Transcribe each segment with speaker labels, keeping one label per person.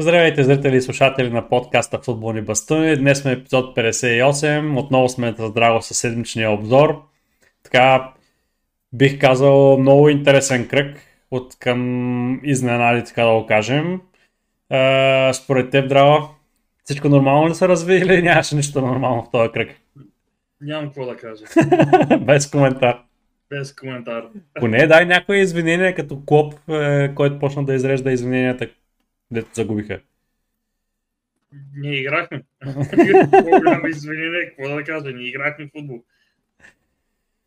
Speaker 1: Здравейте, зрители и слушатели на подкаста Футболни бастуни. Днес сме епизод 58. Отново сме на здраво със седмичния обзор. Така, бих казал, много интересен кръг от към изненади, така да го кажем. А, според теб, Драго, всичко нормално ли се разви или нямаше нищо нормално в този кръг?
Speaker 2: Нямам какво да кажа.
Speaker 1: Без коментар.
Speaker 2: Без коментар.
Speaker 1: Поне дай някои извинения като Клоп, е, който почна да изрежда извиненията, дето загубиха.
Speaker 2: Ние играхме. По-голямо извинение, какво да кажа, ние играхме футбол.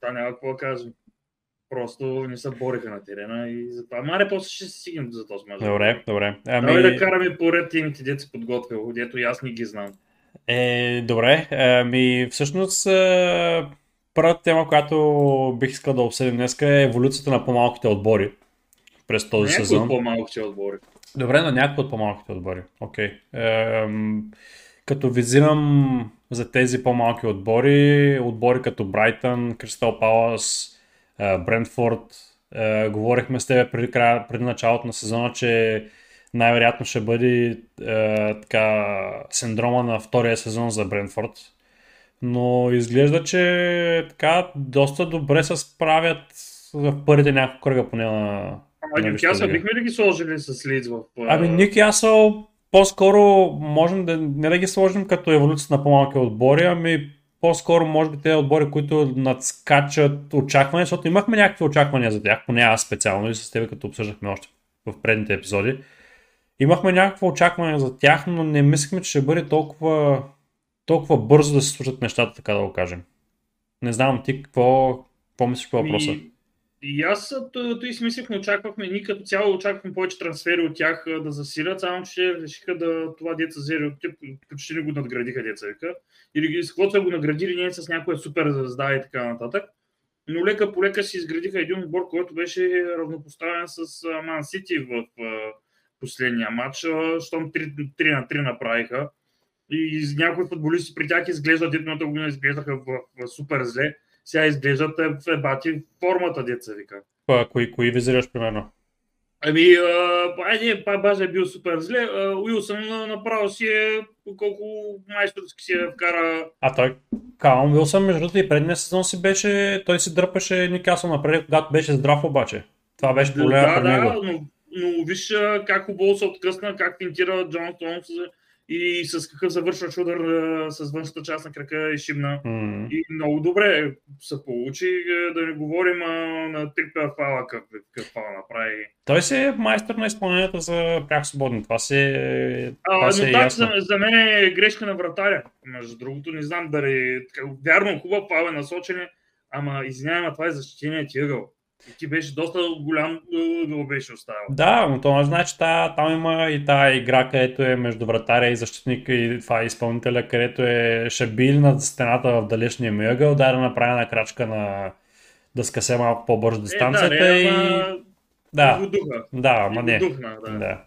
Speaker 2: Та няма какво да кажем. Просто не се бориха на терена и затова. Маре, после ще се стигнем за този мач.
Speaker 1: Добре, добре.
Speaker 2: Ами... Давай да караме поред темите, дето се подготвил, дето и аз не ги знам.
Speaker 1: Е, добре. Ами, всъщност, е, първата тема, която бих искал да обсъдим днес е еволюцията на по-малките отбори през този
Speaker 2: Някои
Speaker 1: сезон.
Speaker 2: от по-малките отбори.
Speaker 1: Добре, но някои от по-малките отбори. Окей. Ем, като визирам за тези по-малки отбори, отбори като Брайтън, Кристал Палас, е, Брентфорд, е, говорихме с теб преди, края, преди началото на сезона, че най-вероятно ще бъде е, така, синдрома на втория сезон за Брентфорд. Но изглежда, че така доста добре се справят в първите няколко кръга поне на,
Speaker 2: Ама
Speaker 1: на
Speaker 2: Нюкасъл бихме ли ги сложили с Лидс в... а,
Speaker 1: Ами Нюкасъл по-скоро можем да не да ги сложим като еволюция на по-малки отбори, ами по-скоро може би те отбори, които надскачат очаквания, защото имахме някакви очаквания за тях, поне аз специално и с теб като обсъждахме още в предните епизоди. Имахме някакво очакване за тях, но не мислихме, че ще бъде толкова, толкова бързо да се случат нещата, така да го кажем. Не знам ти какво, какво мислиш по въпроса.
Speaker 2: И, и аз той си мислех, не очаквахме, ние като цяло очаквахме повече трансфери от тях да засилят, само че решиха да това деца тях, почти не го надградиха деца вика. Или с каквото го наградили, не с някоя супер звезда и така нататък. Но лека по лека си изградиха един отбор, който беше равнопоставен с Ман Сити в последния матч, щом 3, 3 на 3 направиха. И някои футболисти при тях изглеждат, едната година изглеждаха в, в, супер зле, сега изглеждат е, в ебати формата, деца вика.
Speaker 1: Кои, кои, кои визираш примерно?
Speaker 2: Ами, а, айде, па база е бил супер зле. А, Уилсън а, направо си е, колко майсторски си е вкара.
Speaker 1: А той, Калм Вилсън, между другото и предния сезон си беше, той си дърпаше Никасъл напред, когато беше здрав обаче. Това беше проблема
Speaker 2: да,
Speaker 1: при
Speaker 2: да,
Speaker 1: него.
Speaker 2: но, но виж а, как хубаво се откъсна, как финтира Джон Стоунс и с какъв завършва удар а, с външната част на крака и шибна.
Speaker 1: М.
Speaker 2: И много добре се получи, е, да не говорим а, на трипер фала, как, как фала направи.
Speaker 1: Той си е майстор на изпълнението за пряко свободно. Това си е,
Speaker 2: А,
Speaker 1: това си е
Speaker 2: но так,
Speaker 1: ясно.
Speaker 2: за, за мен е грешка на вратаря. Между другото, не знам дали... Вярно, хубав фал е насочене, ама извинявай, това е защитеният ти ъгъл. И ти беше доста голям ъгъл беше оставил.
Speaker 1: Да, но това значи, та, там има и тази игра, където е между вратаря и защитника и това е изпълнителя, където е шабил над стената в далечния ми ъгъл, да да направи една крачка на да скъсе малко по-бързо дистанцията
Speaker 2: е, да, не,
Speaker 1: и...
Speaker 2: ама...
Speaker 1: Да,
Speaker 2: Го духа.
Speaker 1: да, ама не.
Speaker 2: духна, да.
Speaker 1: Да.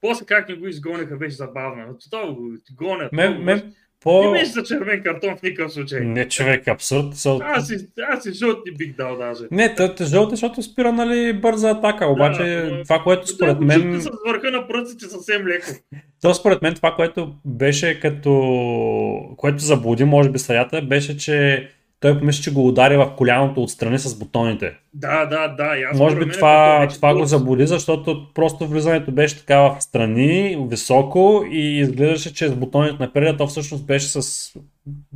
Speaker 2: После как не го изгониха, беше забавно. Това го гонят.
Speaker 1: Мен,
Speaker 2: много
Speaker 1: мен
Speaker 2: Не
Speaker 1: по...
Speaker 2: беше за червен картон в никакъв случай.
Speaker 1: Не, човек, абсурд. Са...
Speaker 2: Аз си, аз си жълт не бих дал даже.
Speaker 1: Не, тъ- тъ- жълт е, защото спира нали, бърза атака, обаче
Speaker 2: но-
Speaker 1: това, което според мен...
Speaker 2: Да, с върха на пръстите съвсем леко.
Speaker 1: То според мен това, което беше като... което заблуди, може би съдята, беше, че той помисли, че го удари в коляното отстрани с бутоните.
Speaker 2: Да, да, да. и аз
Speaker 1: Може би това,
Speaker 2: вече
Speaker 1: това го заблуди, защото просто влизането беше така в страни, високо и изглеждаше, че с бутоните напред, а то всъщност беше с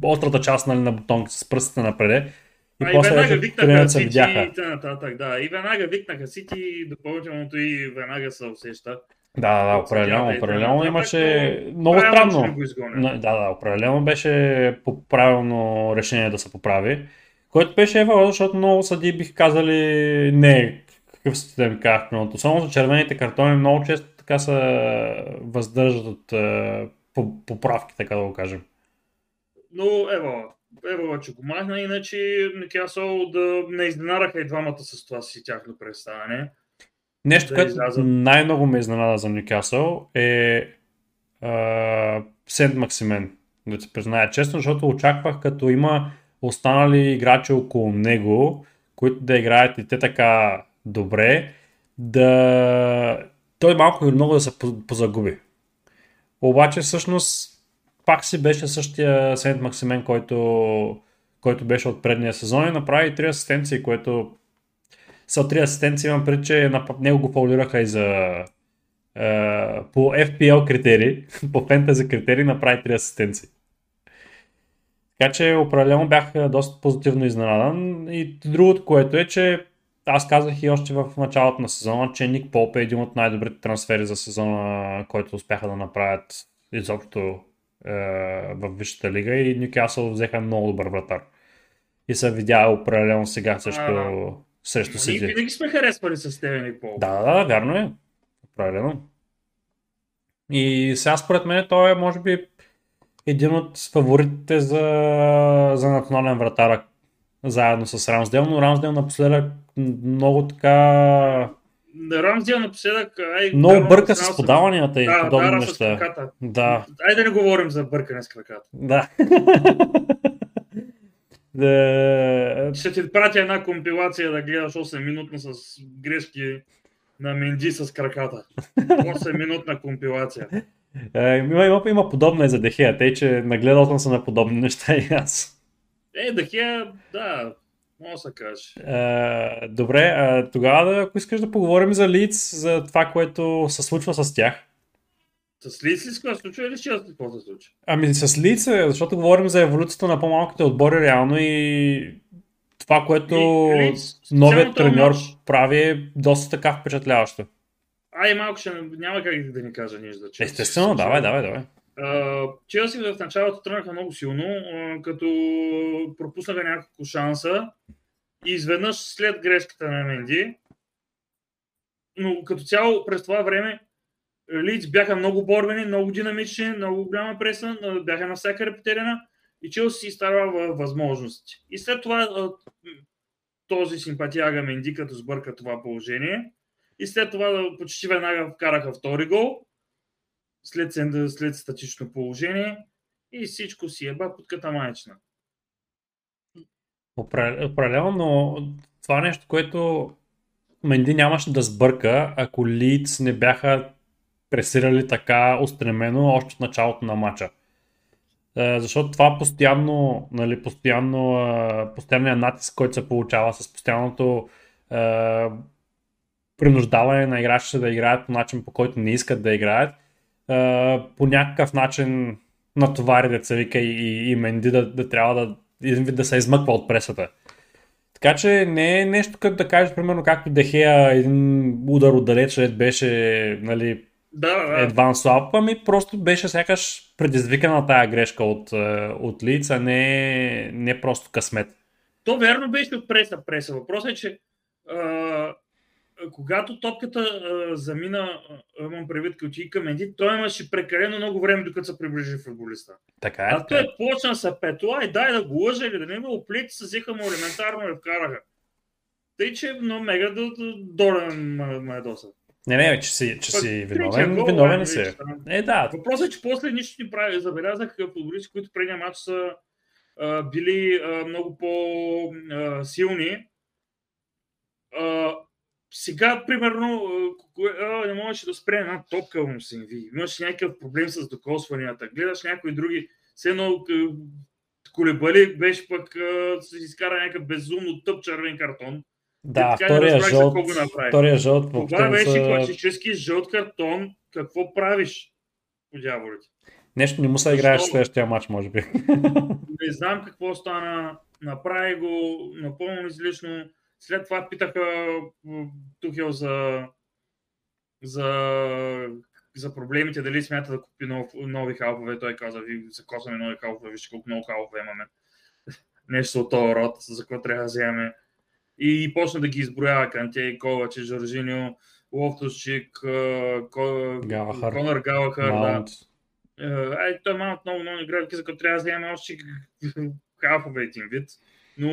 Speaker 1: острата част нали, на бутонките, с пръстите напред. И
Speaker 2: А, и
Speaker 1: после
Speaker 2: веднага
Speaker 1: вече
Speaker 2: викнаха Сити
Speaker 1: видяха.
Speaker 2: и т.н. Да, и веднага викнаха Сити и допълнителното и веднага се усеща.
Speaker 1: Да, да, да, определено, определено имаше
Speaker 2: но
Speaker 1: много странно. Но, да, да, определено беше правилно решение да се поправи. Което беше ева, защото много съди бих казали не, какъв ми казах миналото. Само за червените картони много често така се въздържат от е, по- поправки, така да го кажем.
Speaker 2: Но ево, ево, че го махна, иначе Никасъл да не изненадаха и двамата с това си тяхно представяне.
Speaker 1: Нещо,
Speaker 2: Да
Speaker 1: което
Speaker 2: излязат.
Speaker 1: най-много ме изненада за Нюкасъл е Сент Максимен. Да се призная честно, защото очаквах като има останали играчи около него, които да играят и те така добре, да той малко или много да се по- позагуби. Обаче всъщност пак си беше същия Сент Максимен, който, който беше от предния сезон и направи три асистенции, което са три асистенции, имам пред, че на него го фаулираха и за е, по FPL критерии, по фентази критерии направи три асистенции. Така че определено бях доста позитивно изненадан. И другото, което е, че аз казах и още в началото на сезона, че Ник Поп е един от най-добрите трансфери за сезона, който успяха да направят изобщо е, в Висшата лига и Ньюкасъл взеха много добър вратар. И се видя определено сега също срещу
Speaker 2: Сити. Ние винаги сме харесвали с тебе Ник Поп.
Speaker 1: Да, да, да, вярно е. Определено. И сега според мен той е може би един от фаворитите за, за национален вратар заедно с Рамсдел, но Рамсдел напоследък много така...
Speaker 2: Рамсдел напоследък... Ай,
Speaker 1: много бърка с подаванията и
Speaker 2: да,
Speaker 1: подобни
Speaker 2: да,
Speaker 1: неща. Да.
Speaker 2: Ай да не говорим за бъркане с краката.
Speaker 1: Да. да.
Speaker 2: Ще ти пратя една компилация да гледаш 8 минутно с грешки на Менди с краката. 8 минутна компилация.
Speaker 1: Е, има, има, има подобна и за Дехея, тъй че нагледал съм се на подобни неща и аз.
Speaker 2: Е, Дехея, да, може да се каже.
Speaker 1: Е, добре, а, тогава, ако искаш да поговорим за Лиц, за това, което се случва с тях.
Speaker 2: С ли се случва или ще какво се случва?
Speaker 1: Ами с Лиц, е, защото говорим за еволюцията на по-малките отбори реално и това, което и, новият треньор матч... прави е доста така впечатляващо.
Speaker 2: Ай, малко ще няма как да ни кажа нищо.
Speaker 1: Че Естествено, давай, давай, давай.
Speaker 2: Челси в началото тръгнаха много силно, като пропуснаха няколко шанса и изведнъж след грешката на Менди, но като цяло през това време Лиц бяха много борбени, много динамични, много голяма преса, бяха на всяка репетерена и Челси си изтарва възможности. И след това този симпатияга Менди, като сбърка това положение, и след това почти веднага вкараха втори гол, след, след статично положение и всичко си еба под катамайчна.
Speaker 1: Определено, но това нещо, което Менди нямаше да сбърка, ако Лиц не бяха пресирали така устремено още от началото на матча. Е, защото това постоянно, нали, постоянно, е, постоянният натиск, който се получава с постоянното е, принуждаване на играчите да играят по начин, по който не искат да играят, по някакъв начин натовари деца вика и, и Менди да, да трябва да, да се измъква от пресата. Така че не е нещо като да кажеш, примерно, както Дехея един удар отдалеч, беше нали,
Speaker 2: да, да.
Speaker 1: едван слаб, ами просто беше сякаш предизвикана тая грешка от, от Лиц, а не, не просто късмет.
Speaker 2: То верно беше от преса преса. Въпросът е, че а, когато топката а, замина, имам предвид като и към Менди, той имаше прекалено много време, докато се приближи футболиста.
Speaker 1: Така е.
Speaker 2: А той е почна са петла и дай да го лъжа или да не има оплети, се взеха му елементарно и вкараха. Тъй, че но мега долен ме доса.
Speaker 1: Не, не, че си, че си виновен, гол, виновен си. Е, да.
Speaker 2: Въпросът е, че после нищо не прави. Забелязах футболисти, които преди матч са а, били а, много по-силни. сега, примерно, а, не можеше да спре една топка му се ви. Имаш някакъв проблем с докосванията. Гледаш някои други. Все едно колебали беше пък се изкара някакъв безумно тъп червен картон.
Speaker 1: Да, втория жълт, втория жълт.
Speaker 2: Това беше са... класически жълт картон. Какво правиш? По дяволите.
Speaker 1: Нещо не му се играеш в следващия матч, може би.
Speaker 2: Не знам какво стана. Направи го напълно излишно. След това питаха Тухел за, за, за проблемите, дали смята да купи нов, нови халфове. Той каза, ви закосваме нови халфове, вижте колко много халфове имаме. Нещо от този род, за какво трябва да вземем и почна да ги изброява Канте, Коваче, Жоржиньо, Лофтусчик,
Speaker 1: Галахър,
Speaker 2: Конър Галахър. Да. Ай, той малко много, много игра, за като трябва да вземе още халфове един вид. Но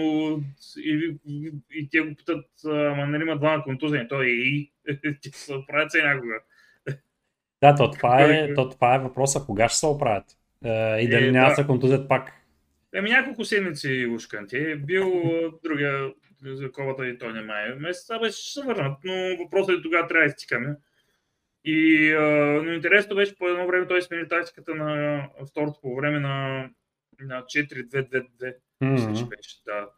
Speaker 2: и, и, и те го питат, ама нали има два контузени, той е и те се оправят се някога.
Speaker 1: Да, то това, е, то това е въпроса, кога ще се оправят. Е, и дали е, няма да се контузят пак.
Speaker 2: Еми няколко седмици ушканти. Е бил другия за ковата и той не май. Месеца беше ще се върнат, но въпросът е тогава трябва да изтикаме. И, а, но интересно беше, по едно време той смени тактиката на второто по време на, на 4-2-2-2. Мисля, че беше, да.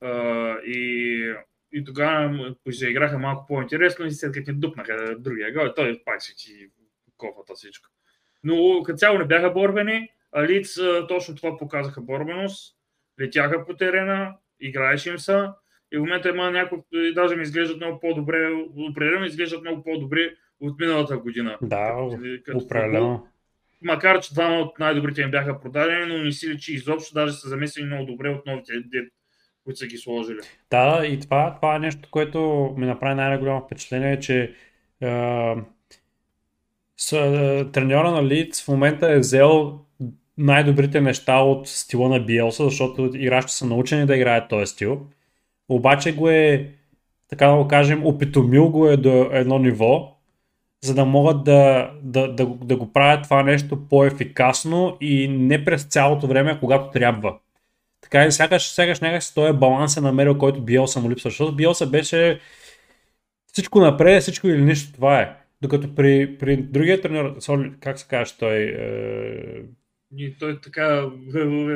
Speaker 2: А, и, и тогава заиграха малко по-интересно и след като ни дупнаха другия гол, той пак си ти кофата всичко. Но като цяло не бяха борбени, а Лиц точно това показаха борбеност, летяха по терена, играеше им са и в момента има някои, даже ми изглеждат много по-добре, определено изглеждат много по-добре от миналата година.
Speaker 1: Да, определено.
Speaker 2: Макар, че двама от най-добрите им бяха продадени, но не си личи изобщо, даже са замесени много добре от новите, които са ги сложили.
Speaker 1: Да, и това, това е нещо, което ми направи най-голямо впечатление, че е, с, е, треньора на Лиц в момента е взел най-добрите неща от стила на Биелса, защото играчите са научени да играят този стил. Обаче го е, така да го кажем, опитомил го е до едно ниво, за да могат да, да, да, да го правят това нещо по-ефикасно и не през цялото време, когато трябва. Така и сякаш, сякаш някак този баланс е намерил, който Биелса му липсва, защото Биелса беше всичко напред, всичко или нищо, това е. Докато при, при другия тренер, как се казва той, е,
Speaker 2: и той е така е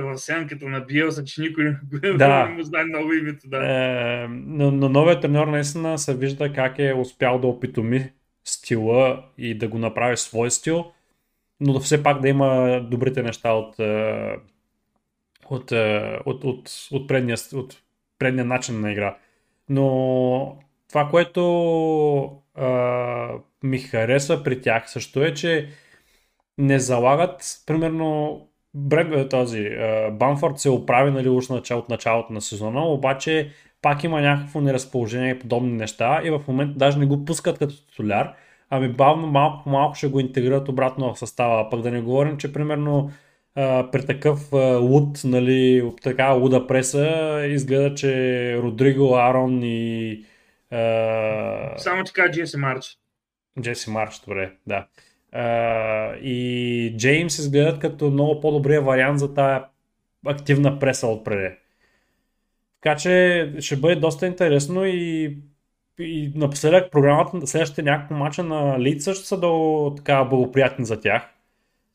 Speaker 2: в сянката на Биелса, че никой да. не му знае много името. Да.
Speaker 1: Е, но, но новият треньор наистина се вижда как е успял да опитоми стила и да го направи свой стил, но да все пак да има добрите неща от, е, от, е, от, от, от, предния, от предния начин на игра. Но това, което а, ми хареса при тях също е, че не залагат, примерно, Бред, този Банфорд се оправи нали, уж начало, от началото на сезона, обаче пак има някакво неразположение и подобни неща и в момента даже не го пускат като титуляр, ами бавно малко по малко ще го интегрират обратно в състава. Пък да не говорим, че примерно а, при такъв а, луд, нали, така луда преса, изгледа, че Родриго, Арон и...
Speaker 2: А... Само така Джеси Марч.
Speaker 1: Джеси Марч, добре, да. Uh, и Джеймс изгледат като много по-добрия вариант за тази активна преса отпреди. Така че ще бъде доста интересно и, и напоследък програмата, следващите няколко мача на Лид също са до така благоприятни за тях.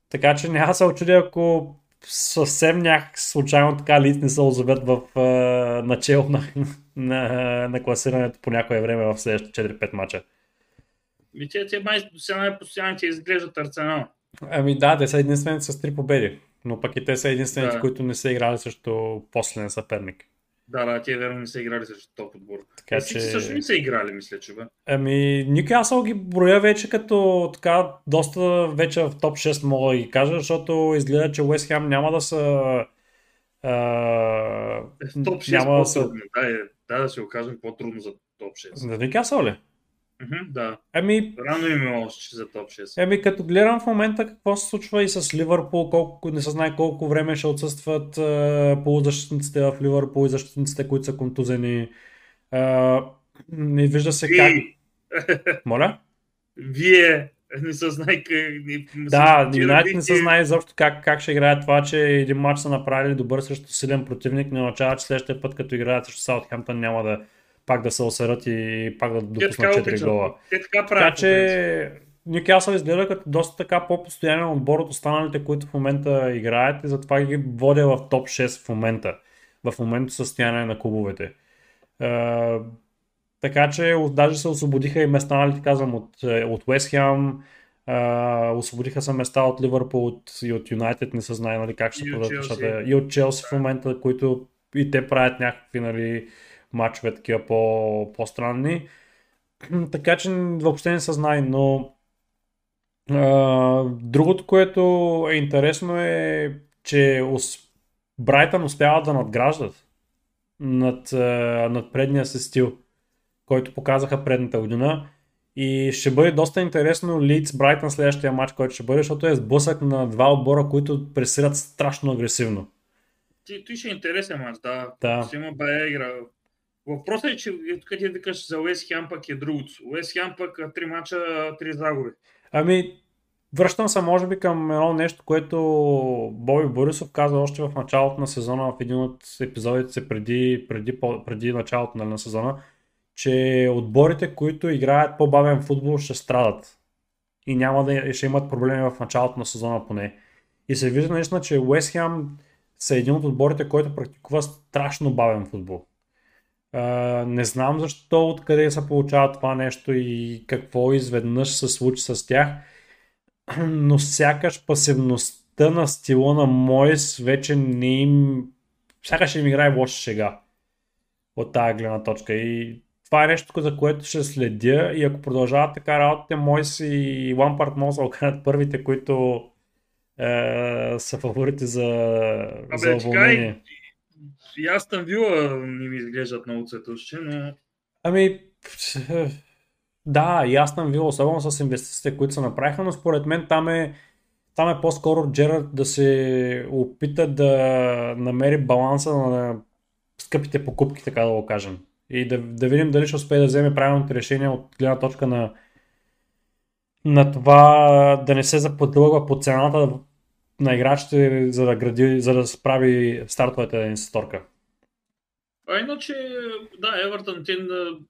Speaker 1: Така че няма се очуди, ако съвсем някак случайно така Лид не се озовят в начало на, на, на класирането по някое време в следващите 4-5 мача.
Speaker 2: И те, те май сега постоянно ти изглеждат Арсенал.
Speaker 1: Ами да, те са единствените с три победи. Но пък и те са единствените, да. които не са играли срещу последен съперник.
Speaker 2: Да, да, те верно не са играли срещу топ отбор. Така е, че... също не са играли, мисля, че бе.
Speaker 1: Ами, Нюкасъл ги броя вече като така, доста вече в топ 6 мога да ги кажа, защото изгледа, че Уест Хем няма да са... А...
Speaker 2: Топ 6 няма да, са... да, е, да, да се окажем по-трудно за топ 6.
Speaker 1: За Нюкасъл ли?
Speaker 2: Да.
Speaker 1: Ами,
Speaker 2: Рано им е още за топ 6.
Speaker 1: Ами, като гледам в момента какво се случва и с Ливърпул, колко, не се знае колко време ще отсъстват е, полузащитниците в Ливърпул и защитниците, които са контузени. Е, не вижда се как. Моля?
Speaker 2: Вие не се знае как...
Speaker 1: Да, Юнайтед не се знае изобщо как, как ще играят това, че един матч са направили добър срещу силен противник, не означава, че следващия път, като играят срещу Саутхемптън, няма да, пак да се осерат и пак да допуснат 4 гола.
Speaker 2: Те така правят.
Speaker 1: Така че Нюкасъл изгледа като доста така по-постоянен отбор от останалите, които в момента играят и затова ги водя в топ 6 в момента. В момента състояние на клубовете. Е, така че даже се освободиха и места, нали ти казвам, от, е, от West Ham, е, освободиха се места от Ливърпул от, и от Юнайтед, не се знае нали, как ще продължат. И от Челси в момента, които и те правят някакви нали, мачове такива по, по-странни. Така че въобще не се знае, но а, другото, което е интересно е, че Брайтън успяват да надграждат над, над предния си стил, който показаха предната година. И ще бъде доста интересно Лидс Брайтън следващия матч, който ще бъде, защото е сблъсък на два отбора, които пресират страшно агресивно.
Speaker 2: Ти, ще е интересен матч, да.
Speaker 1: да.
Speaker 2: Ще има бая игра. Въпросът е, че тук ти викаш за Уест Хем пък е другото. Уест Хем пък три мача, три загуби.
Speaker 1: Ами, връщам се може би към едно нещо, което Боби Борисов каза още в началото на сезона, в един от епизодите преди, преди, преди началото на сезона, че отборите, които играят по-бавен футбол, ще страдат. и няма да ще имат проблеми в началото на сезона поне. И се вижда наистина, че Уест Хем са един от отборите, който практикува страшно бавен футбол. Uh, не знам защо, откъде се получава това нещо и какво изведнъж се случи с тях, но сякаш пасивността на стила на Мойс вече не им... Сякаш им играе лоша шега от тази гледна точка. И това е нещо, за което ще следя и ако продължават така работите, Мойс и Лампарт може да окажат първите, които е, са фаворити за,
Speaker 2: Абе,
Speaker 1: за уволнение.
Speaker 2: И там вила не ми изглеждат много цветущи, но...
Speaker 1: Ами, да, и там вила, особено с инвестициите, които се направиха, но според мен там е, там е по-скоро Джерард да се опита да намери баланса на скъпите покупки, така да го кажем. И да, да видим дали ще успее да вземе правилните решения от гледна точка на, на това да не се заподлъгва по цената на играчите, за да, гради, за да справи стартовете на инстаторка.
Speaker 2: А иначе, да, Евертън те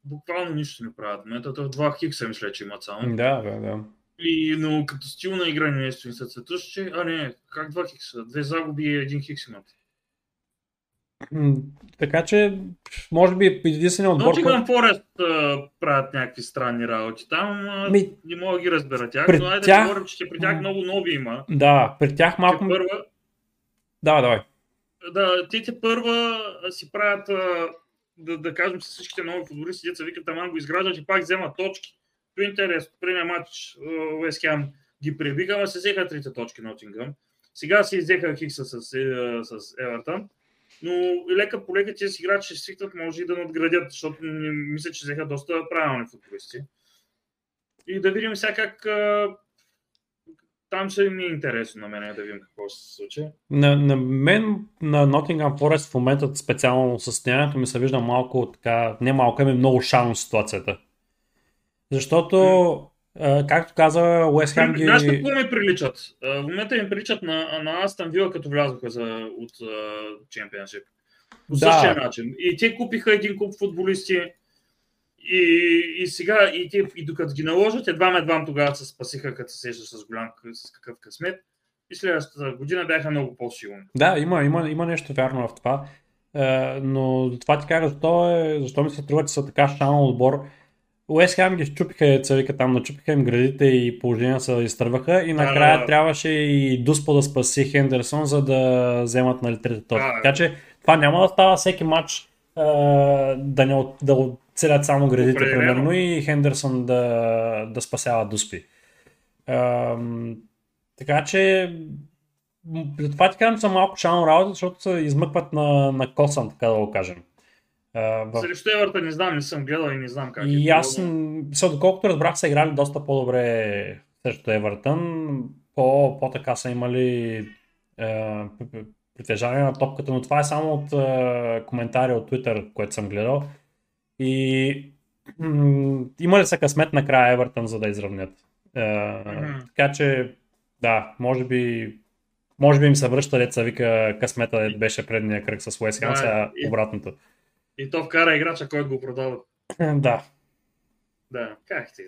Speaker 2: буквално нищо не правят. Метата два хикса мисля, че имат само.
Speaker 1: Да, да, да.
Speaker 2: И, но като стил на игра не е са цветущи. А не, как два хикса? Две загуби и един хикс имат.
Speaker 1: Така че, може би единственият отбор...
Speaker 2: Nottingham Forest правят някакви странни работи. Там Ми... не мога да ги разбера тях, но айде тях... да говорим, че при тях много нови има.
Speaker 1: Да, при тях малко...
Speaker 2: първа...
Speaker 1: Да, давай.
Speaker 2: Да, те те първа си правят, да, да кажем, с всичките нови футболисти, деца викат, таман го изграждат и пак вземат точки. То е интересно. Матч Уест Хем ги пребига, ама се взеха трите точки Нотингъм. Сега си иззеха Хикса с, с Евертън но лека по лека тези играчи ще свикнат, може и да надградят, защото мисля, че взеха доста правилни футболисти. И да видим сега как там ще ми е интересно на мен да видим какво ще се случи.
Speaker 1: На, на мен на Nottingham Forest в момента специално състоянието ми се вижда малко така, не малко, ами много шално ситуацията. Защото както каза, Уест Хем
Speaker 2: ги... Знаеш какво ми приличат? В момента им приличат на, на Астан Вила, като влязоха за, от Чемпионшип. По да. същия начин. И те купиха един куп футболисти и, и сега, и, те, и докато ги наложат, едва едва тогава се спасиха, като се сеща с голям с какъв късмет. И следващата година бяха много по-силни.
Speaker 1: Да, има, има, има нещо вярно в това. Е, но това ти кажа, защо, е, защо ми се струва, че са така шанал отбор Уест Хем ги щупиха царика там, начупиха им градите и положения се изтърваха и накрая да, да. трябваше и Дуспо да спаси Хендерсон, за да вземат нали, трета точка. Да, така че това няма да става всеки матч да не да оцелят само градите, Определено. примерно, и Хендерсон да, да спасява Дуспи. А, така че това ти казвам, че са малко шално работа, защото се измъкват на, на косъм, така да го кажем.
Speaker 2: В... Срещу Еверта не знам, не съм гледал и не знам как
Speaker 1: и е. аз, било, доколкото разбрах, са играли доста по-добре срещу Евертън. По, по-така са имали uh, притежание на топката, но това е само от uh, коментари от Twitter, което съм гледал. И м- има ли са късмет накрая Евертън, за да изравнят? Uh, mm-hmm. Така че, да, може би може би им се връща деца, вика късмета беше предния кръг с Уест Хем, сега обратното.
Speaker 2: И то вкара играча, който го продава.
Speaker 1: Да.
Speaker 2: Да, как ти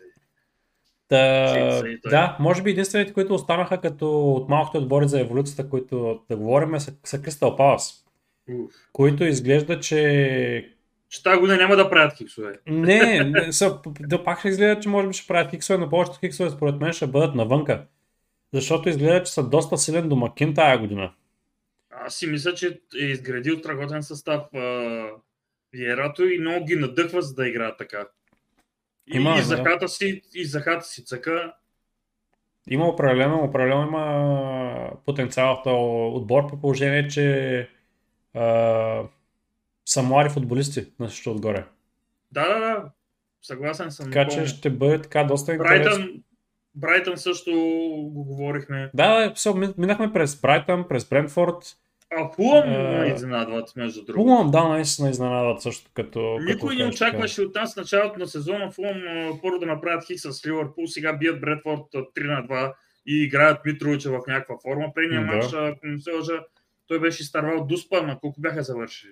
Speaker 1: да, да, може би единствените, които останаха като от малките отбори за еволюцията, които да говорим, са, са Crystal Palace. Които изглежда, че
Speaker 2: че тази година няма да правят хиксове.
Speaker 1: Не, не са, да пак ще изгледа, че може би ще правят хиксове, но повечето хиксове според мен ще бъдат навънка. Защото изглежда, че са доста силен домакин тая година.
Speaker 2: Аз си мисля, че е изградил страхотен състав Виерато и много ги надъхва, за да играят така. И, има, и, захата си, и захата си цъка.
Speaker 1: Има определено, определено има потенциал в този отбор по положение, че а, са млади футболисти на също отгоре.
Speaker 2: Да, да, да. Съгласен съм.
Speaker 1: Така че ще бъде така доста.
Speaker 2: Брайтън, Брайтън също го говорихме.
Speaker 1: Да, минахме през Брайтън, през Брентфорд,
Speaker 2: а Фулъм uh, изненадват, между другото.
Speaker 1: Фулъм, да, наистина изненадват също като...
Speaker 2: Никой като не очакваше от нас началото на сезона Фулъм първо да направят хик с Ливърпул, сега бият Бредфорд 3 на 2 и играят Митровича в някаква форма. Предния да. матч, ако не се лъжа, той беше изтървал Дуспа, на колко бяха завършили?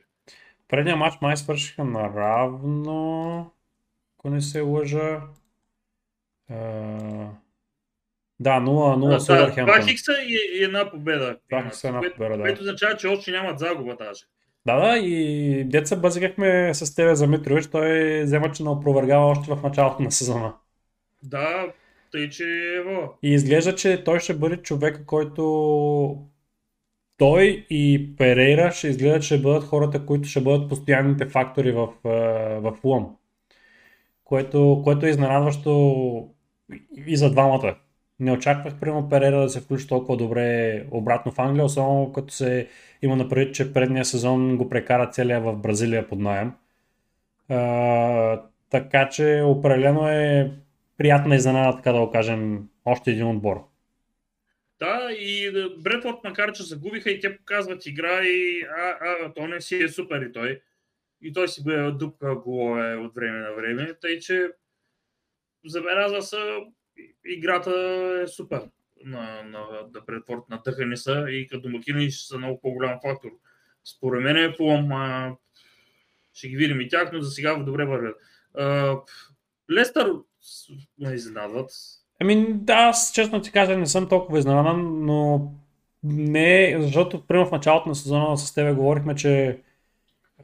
Speaker 1: Предния матч май свършиха наравно, ако не се лъжа. Uh... Да, 0-0
Speaker 2: Да,
Speaker 1: с
Speaker 2: Два
Speaker 1: Уолвърхемптън.
Speaker 2: хикса и, една победа.
Speaker 1: Два хикса една победа, да.
Speaker 2: Което означава, че още нямат загуба даже.
Speaker 1: Да, да, и деца бъзикахме с тебе за Митрович, той взема, че не опровергава още в началото на сезона.
Speaker 2: Да, тъй че ево.
Speaker 1: И изглежда, че той ще бъде човека, който той и Перейра ще изглежда, че ще бъдат хората, които ще бъдат постоянните фактори в, е, в Фулъм. Което, което е изненадващо и за двамата. Не очаквах, примерно, Перейра да се включи толкова добре обратно в Англия, особено като се има напред, че предния сезон го прекара целия в Бразилия под найем. А, така че определено е приятна изненада, така да го кажем, още един отбор.
Speaker 2: Да, и да, Бретфорд, макар че загубиха и те показват игра и а, а, то не си е супер и той. И той си бе дупка голове от време на време, тъй че забелязва се играта е супер на, на, на Бретфорд, надъхани са и като домакини ще са много по-голям фактор. Според мен е а, ще ги видим и тях, но за сега добре вървят. Лестър ме изненадват.
Speaker 1: Ами да, аз честно ти кажа, не съм толкова изненадан, но не, защото примерно в началото на сезона с тебе говорихме, че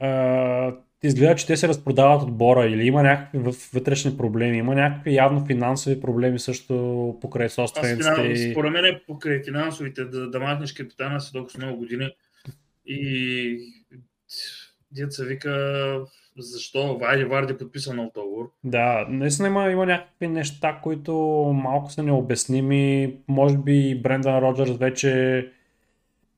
Speaker 1: а, изгледа, че те се разпродават отбора или има някакви вътрешни проблеми, има някакви явно финансови проблеми също покрай собствениците. и-
Speaker 2: според мен е покрай финансовите да, да махнеш капитана си толкова много години и деца вика защо Вайди Варди подписа нов договор.
Speaker 1: Да, наистина има, има някакви неща, които малко са необясними. Може би Брендан Роджерс вече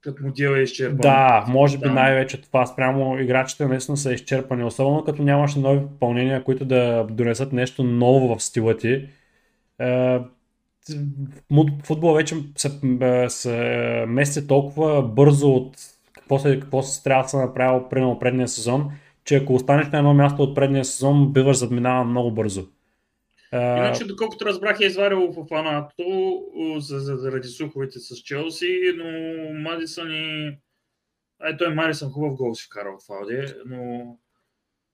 Speaker 2: Като му дела е изчерпан.
Speaker 1: Да, може би
Speaker 2: Да.
Speaker 1: най-вече това спрямо играчите наистина са изчерпани, особено като нямаше нови попълнения, които да донесат нещо ново в стила ти. Е, Футбол вече се, е, се мести толкова бързо от какво се, какво се трябва да се примерно предния сезон, че ако останеш на едно място от предния сезон, биваш задминаван много бързо. Е,
Speaker 2: Иначе, доколкото разбрах, е изварил в за, заради суховете с Челси, но Мадисън и... Ай, той Марисън хубав гол си вкарал в Ауди, но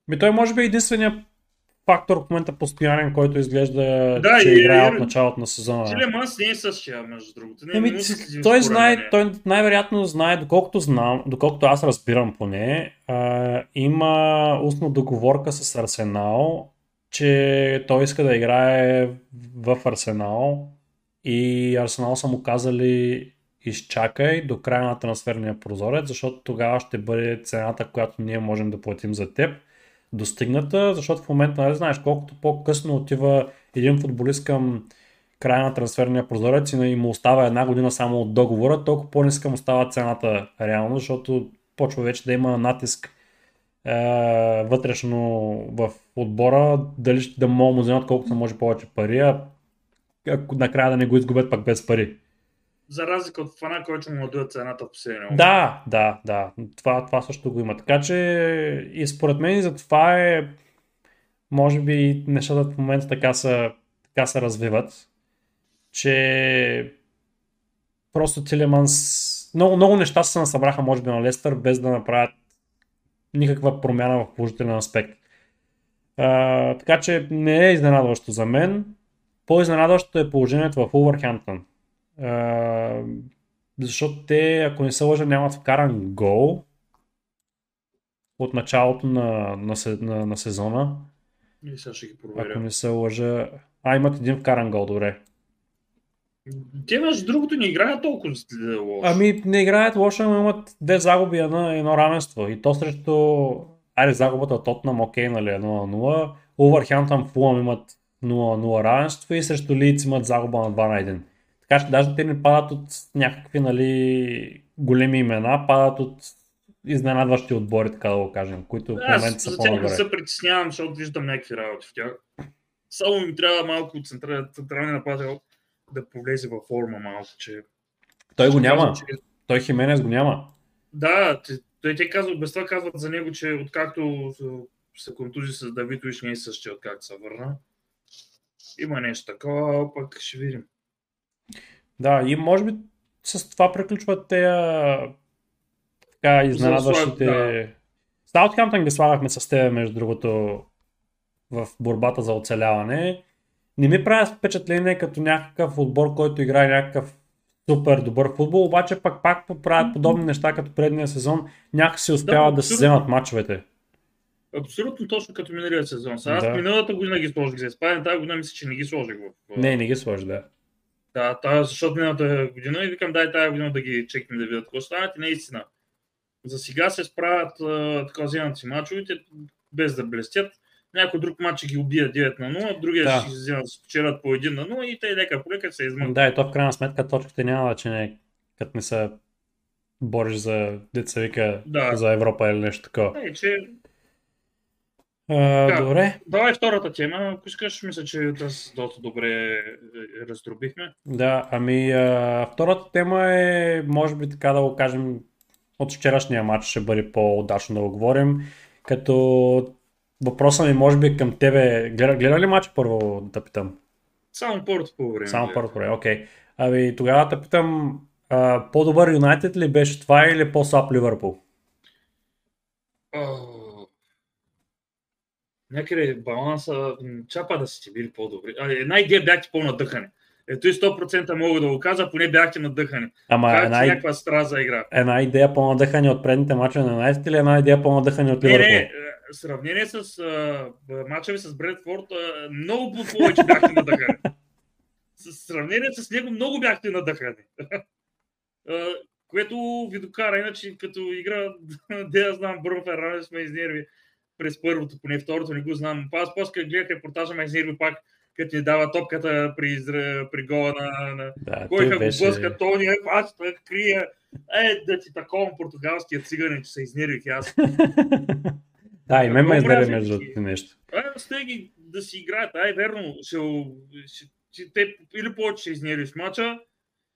Speaker 1: Ми той може би е единственият фактор в момента постоянен, който изглежда,
Speaker 2: Да,
Speaker 1: че
Speaker 2: и-
Speaker 1: играе
Speaker 2: и-
Speaker 1: от началото на сезона.
Speaker 2: Тилеманс не е същия, между другото. Не,
Speaker 1: Еми,
Speaker 2: не
Speaker 1: той знае,
Speaker 2: мен.
Speaker 1: той най-вероятно знае, доколкото знам, доколкото аз разбирам поне, а, има устна договорка с Арсенал, че той иска да играе в Арсенал и Арсенал са му казали изчакай до края на трансферния прозорец, защото тогава ще бъде цената, която ние можем да платим за теб достигната, защото в момента, нали знаеш, колкото по-късно отива един футболист към края на трансферния прозорец и му остава една година само от договора, толкова по-ниска му става цената реално, защото почва вече да има натиск е, вътрешно в отбора, дали ще да могат да му вземат колкото се може повече пари, а ако накрая да не го изгубят пак без пари.
Speaker 2: За разлика от Фана, който му надуят цената в последния момент.
Speaker 1: Да, да, да. Това, това също го има. Така че и според мен за това е може би нещата в момента така са, така се развиват, че просто Тилеманс много, много неща се насъбраха може би на Лестър без да направят никаква промяна в положителен аспект. А, така че не е изненадващо за мен. По-изненадващо е положението в Улвърхемптън. А, защото те, ако не се лъжа, нямат вкаран гол от началото на, на, на, на сезона.
Speaker 2: И сега ще ги
Speaker 1: Ако
Speaker 2: проверя.
Speaker 1: не се лъжа. А, имат един вкаран гол, добре.
Speaker 2: Те, между другото, не играят толкова лошо.
Speaker 1: Ами не играят лошо, но имат две загуби, едно, едно равенство. И то срещу... Айде, загубата от Тотнам, окей, нали, 1 на 0. Улвърхемптън, Фулъм имат 0 на 0 равенство и срещу Лиц имат загуба на 2 на 1. Така че даже те не падат от някакви, нали, големи имена, падат от изненадващи отбори, така да го кажем, които в момента
Speaker 2: Аз
Speaker 1: са
Speaker 2: за тях не се притеснявам, защото виждам някакви работи в тях. Само ми трябва малко централен, централен нападател да повлезе във форма малко, че...
Speaker 1: Той го няма.
Speaker 2: че-
Speaker 1: Той Хименес го няма.
Speaker 2: Да, те, те, казват, без това казват за него, че откакто се- контузи с Давид Уиш не е същия, откакто се върна. Има нещо такова, пък ще видим.
Speaker 1: Да, и може би с това приключват те така изненадващите...
Speaker 2: да.
Speaker 1: Саутхемптън ги слагахме с теб, между другото, в борбата за оцеляване. Не ми прави впечатление като някакъв отбор, който играе някакъв супер добър футбол, обаче пак пак правят подобни неща като предния сезон, някакси успяват да, да се вземат мачовете.
Speaker 2: Абсолютно точно като миналия сезон. Сега аз миналата година ги сложих за Испания, тази година мисля, че не ги сложих в...
Speaker 1: Не, не ги сложих, да.
Speaker 2: Да, тази, защото миналата година и викам, дай тази година да ги чекнем да видят какво станат и наистина. За сега се справят така вземат си мачовете, без да блестят. Някой друг матч ги убия 9 на 0, другия да. ще вземат спечелят по 1 на 0 и те лека по лека се измъкват.
Speaker 1: Да, и то в крайна сметка точките няма че не, като не са бориш за деца вика да. за Европа или нещо такова.
Speaker 2: Не, че
Speaker 1: а, да, добре.
Speaker 2: Давай втората тема, ако искаш, мисля, че тази доста добре е, е, раздробихме.
Speaker 1: Да, ами а, втората тема е, може би така да го кажем, от вчерашния матч ще бъде по-удачно да го говорим, като въпросът ми може би към тебе, гледа, гледа ли матч първо да питам?
Speaker 2: Само първото по време.
Speaker 1: Само първото по време, окей. Okay. Ами тогава да питам, а, по-добър Юнайтед ли беше това или по-слаб Ливърпул?
Speaker 2: Oh някъде баланса, чапа да сте били по-добри. А, една идея бяхте по-надъхани. Ето и 100% мога да го кажа, поне бяхте надъхани.
Speaker 1: Ама
Speaker 2: как,
Speaker 1: една,
Speaker 2: някаква страза игра.
Speaker 1: Една идея по-надъхани от предните мачове на Найст или една идея по-надъхани от Ливърпул? Не, не,
Speaker 2: сравнение с а, мачове с Бредфорд, а, много повече бяхте надъхани. С сравнение с него много бяхте надъхани. което ви докара, иначе като игра, де я знам, Бърн Феррани сме изнерви през първото, поне второто не го знам. Аз после гледах репортажа, ме изнерви пак, като ни дава топката при, при гола на, на...
Speaker 1: Да,
Speaker 2: кой беше... го блъска Тони, е, аз крия. Е, да ти такова португалския циганин, че се изнервих аз.
Speaker 1: да, и мен ме изнерви между нещо.
Speaker 2: А, стеги да си играят. Ай, верно, ще, ще, ще, те или повече ще изнервиш мача,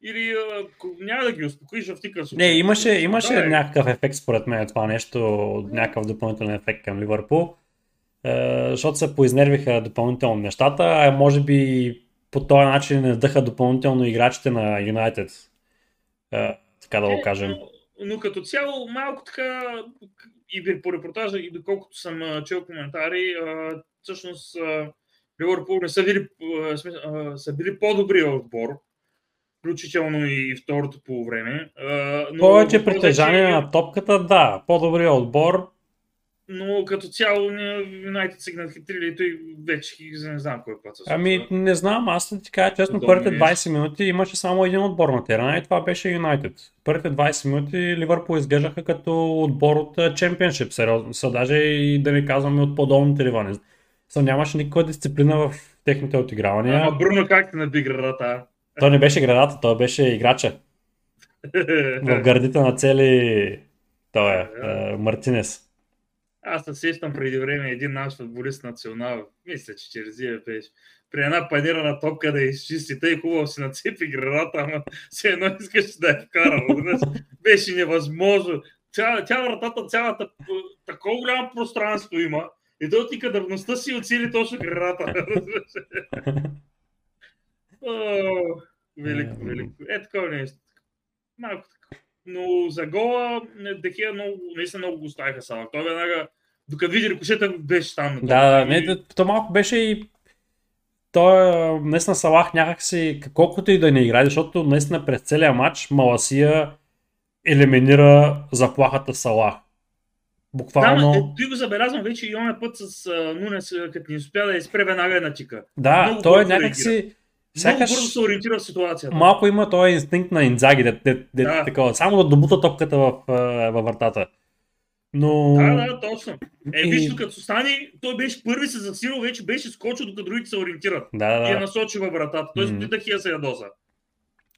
Speaker 2: или а, няма да ги успокоиш в тика
Speaker 1: Не, имаше, имаше да, някакъв ефект според мен това нещо, някакъв допълнителен ефект към Ливърпул, е, защото се поизнервиха допълнително нещата, а може би по този начин не дъха допълнително играчите на Юнайтед. Е, така да го е, кажем.
Speaker 2: Но, но като цяло малко така и по репортажа, и доколкото съм чел коментари, всъщност Ливърпул не са били, са били по-добрия отбор включително и второто по време.
Speaker 1: Но Повече притежание че... на топката, да. По-добрия отбор.
Speaker 2: Но като цяло Юнайтед се надхитрили и той вече не знам кой път.
Speaker 1: Ами не знам, аз да ти кажа честно, първите 20 минути имаше само един отбор на терена и това беше Юнайтед. Първите 20 минути Ливърпул изглеждаха като отбор от Чемпионшип, сериозно. Са даже и да не казваме от по-долните ливани. Са нямаше никаква дисциплина в техните отигравания.
Speaker 2: Ама Бруно как те наби градата?
Speaker 1: Той не беше градата, той беше играча. в гърдите на цели той е, е Мартинес.
Speaker 2: Аз се сещам преди време един наш футболист национал, мисля, че Черзия беше, при една панирана топка да изчисти, тъй хубаво си нацепи градата, ама все едно искаш да я вкара. Беше невъзможно. Тя, тя вратата, цялата, такова голямо пространство има. И той ти кадърността си оцели точно градата. велико, велико. Е, такова нещо. Малко. Но за гола Дехия много, наистина много го оставиха само. Той веднага, докато види рикошета, беше там.
Speaker 1: Да, да, не, то малко беше и той наистина Салах някакси, колкото и да не играе, защото наистина през целия матч Маласия елиминира заплахата Салах. Буквално. Да,
Speaker 2: ти го забелязвам вече и оня път с Нунес, като ни успя да изпре веднага на чика.
Speaker 1: Да, Много той е някакси.
Speaker 2: Сякаш... Много бързо се ориентира в ситуацията.
Speaker 1: Малко има този инстинкт на Инзаги, де, де, де, да. такова, само да добута топката в, във вратата. Но...
Speaker 2: Да, да, точно. Е, и... виж, като стане, той беше първи се засилил, вече беше скочил, докато другите се ориентират.
Speaker 1: Да, да.
Speaker 2: И е насочил във вратата. Той mm-hmm. хия се ядоса.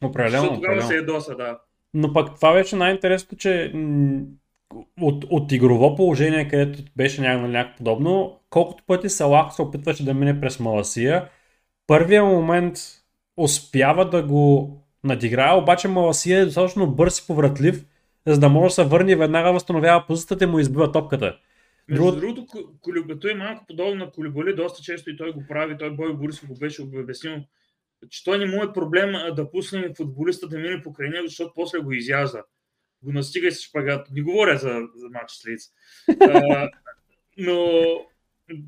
Speaker 1: Определено.
Speaker 2: Защото тогава се ядоса, да.
Speaker 1: Но пък това беше най-интересното, че от, от игрово положение, където беше някакво подобно, колкото пъти Салах се опитваше да мине през Маласия, първия момент успява да го надиграе, обаче Маласия е достатъчно бърз и повратлив, за да може да се върне веднага възстановява позицията и му избива топката.
Speaker 2: Между другото, колебето е малко подобно на Колеболи, доста често и той го прави, той Бой Борисов го беше обяснил, че той не му е проблем да пусне футболиста да мине покрай него, защото после го изяжда. Го настига и с шпагат. Не говоря за, за матч с лиц. но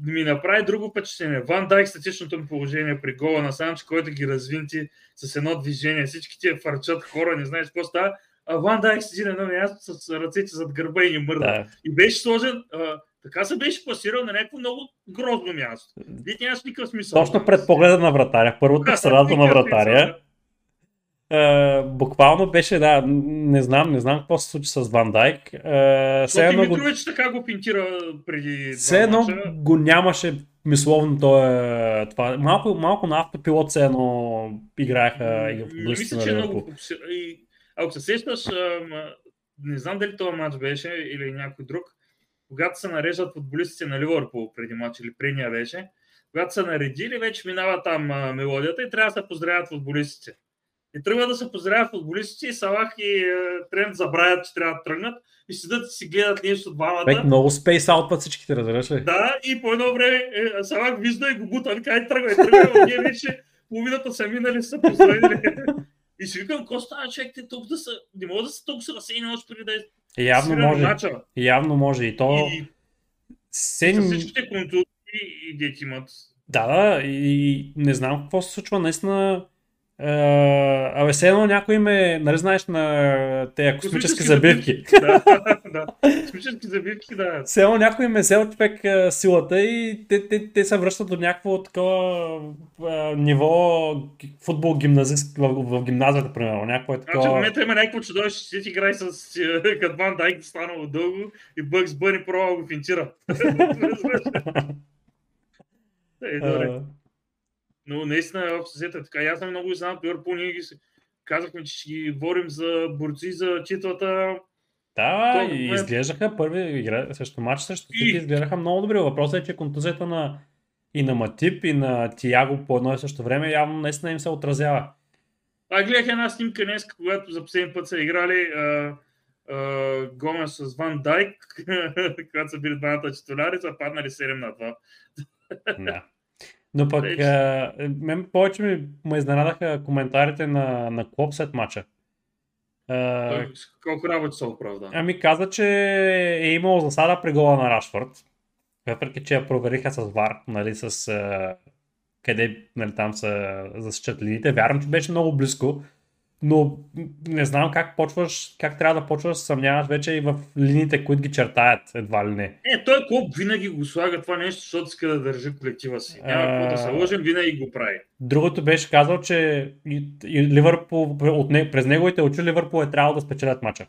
Speaker 2: ми направи друго впечатление. Ван Дайк статичното му положение при гола на Санч, който ги развинти с едно движение. Всички тия фарчат хора, не знаеш какво става. А Ван Дайк седи на едно място с ръцете зад гърба и ни мърда.
Speaker 1: Да.
Speaker 2: И беше сложен, а, така се беше пласирал на някакво много грозно място. Вид нямаш никакъв смисъл.
Speaker 1: Точно пред погледа на вратаря, в средата на вратаря. Е, буквално беше, да, не знам, не знам какво се случи с Ван Дайк. Е, все едно, го,
Speaker 2: така го пинтира преди
Speaker 1: все едно го нямаше мисловно то е, това. Малко, малко на автопилот все едно играеха и футболистите
Speaker 2: Мисля, че много. И, ако се сещаш, не знам дали този матч беше или някой друг, когато се нареждат футболистите на Ливърпул преди матч или предния беше, когато са наредили, вече минава там мелодията и трябва да се поздравят футболистите. И тръгват да се поздравят футболистите и Салах и а, Трент забравят, че трябва да тръгнат и седат и си гледат нещо двамата.
Speaker 1: Пек много спейс аутват всичките, разбираш ли?
Speaker 2: Да, и по едно време е, Салах вижда и го бута, вика, ай тръгвай, тръгвай, ние вече половината са минали, са поздравили. И си викам, какво става, човек, те толкова да са, не могат да са толкова са разсеяни още преди да е
Speaker 1: Явно може.
Speaker 2: мача.
Speaker 1: Явно може. И то...
Speaker 2: И
Speaker 1: Се...
Speaker 2: с всичките контузии и дети имат.
Speaker 1: Да, да, и не знам какво се случва наистина. Абе, все едно някой ме, нали знаеш, на тези космически забивки.
Speaker 2: да, да. Космически забивки, да.
Speaker 1: Все едно някой ме взел човек силата и те, те, те се връщат до някакво такова ниво футбол гимназист, в, в гимназията, примерно. Някакво е
Speaker 2: Значи в
Speaker 1: такова...
Speaker 2: момента има някакво чудовище, ти играе с е, като Ван Дайк станало дълго и Бъкс Бъни пробва го финтира. Е, добре. Но наистина общо взето е така. Аз съм много изненад от Ливърпул. Ние ги казахме, че ще ги борим за борци за титлата.
Speaker 1: Да, и
Speaker 2: момент-
Speaker 1: изглеждаха първи игра срещу матч срещу
Speaker 2: И-
Speaker 1: изглеждаха много добре. Въпросът е, че контузията на и на Матип, и на Тиаго по едно и също време явно наистина им се отразява.
Speaker 2: А гледах една снимка днес, когато за последния път са играли а, а, Гомес с Ван Дайк, когато са били двамата титуляри, са паднали 7 на 2.
Speaker 1: Да. Но пък
Speaker 2: Вече.
Speaker 1: а, мен повече ми ме изненадаха коментарите на, на Клоп след мача. А,
Speaker 2: Той Колко работи се оправда.
Speaker 1: ами каза, че е имал засада при гола на Рашфорд. Въпреки, че я провериха с ВАР, нали, с а, къде нали, там са засичат линиите. Вярвам, че беше много близко, но не знам как почваш, как трябва да почваш да съмняваш вече и в линиите, които ги чертаят, едва ли не.
Speaker 2: Е, той клуб винаги го слага това нещо, защото иска да държи колектива си. Няма какво да се лъжим, винаги го прави.
Speaker 1: Другото беше казал, че и, и Ливърпул, от не, през неговите очи Ливърпул е трябвало да спечелят мача.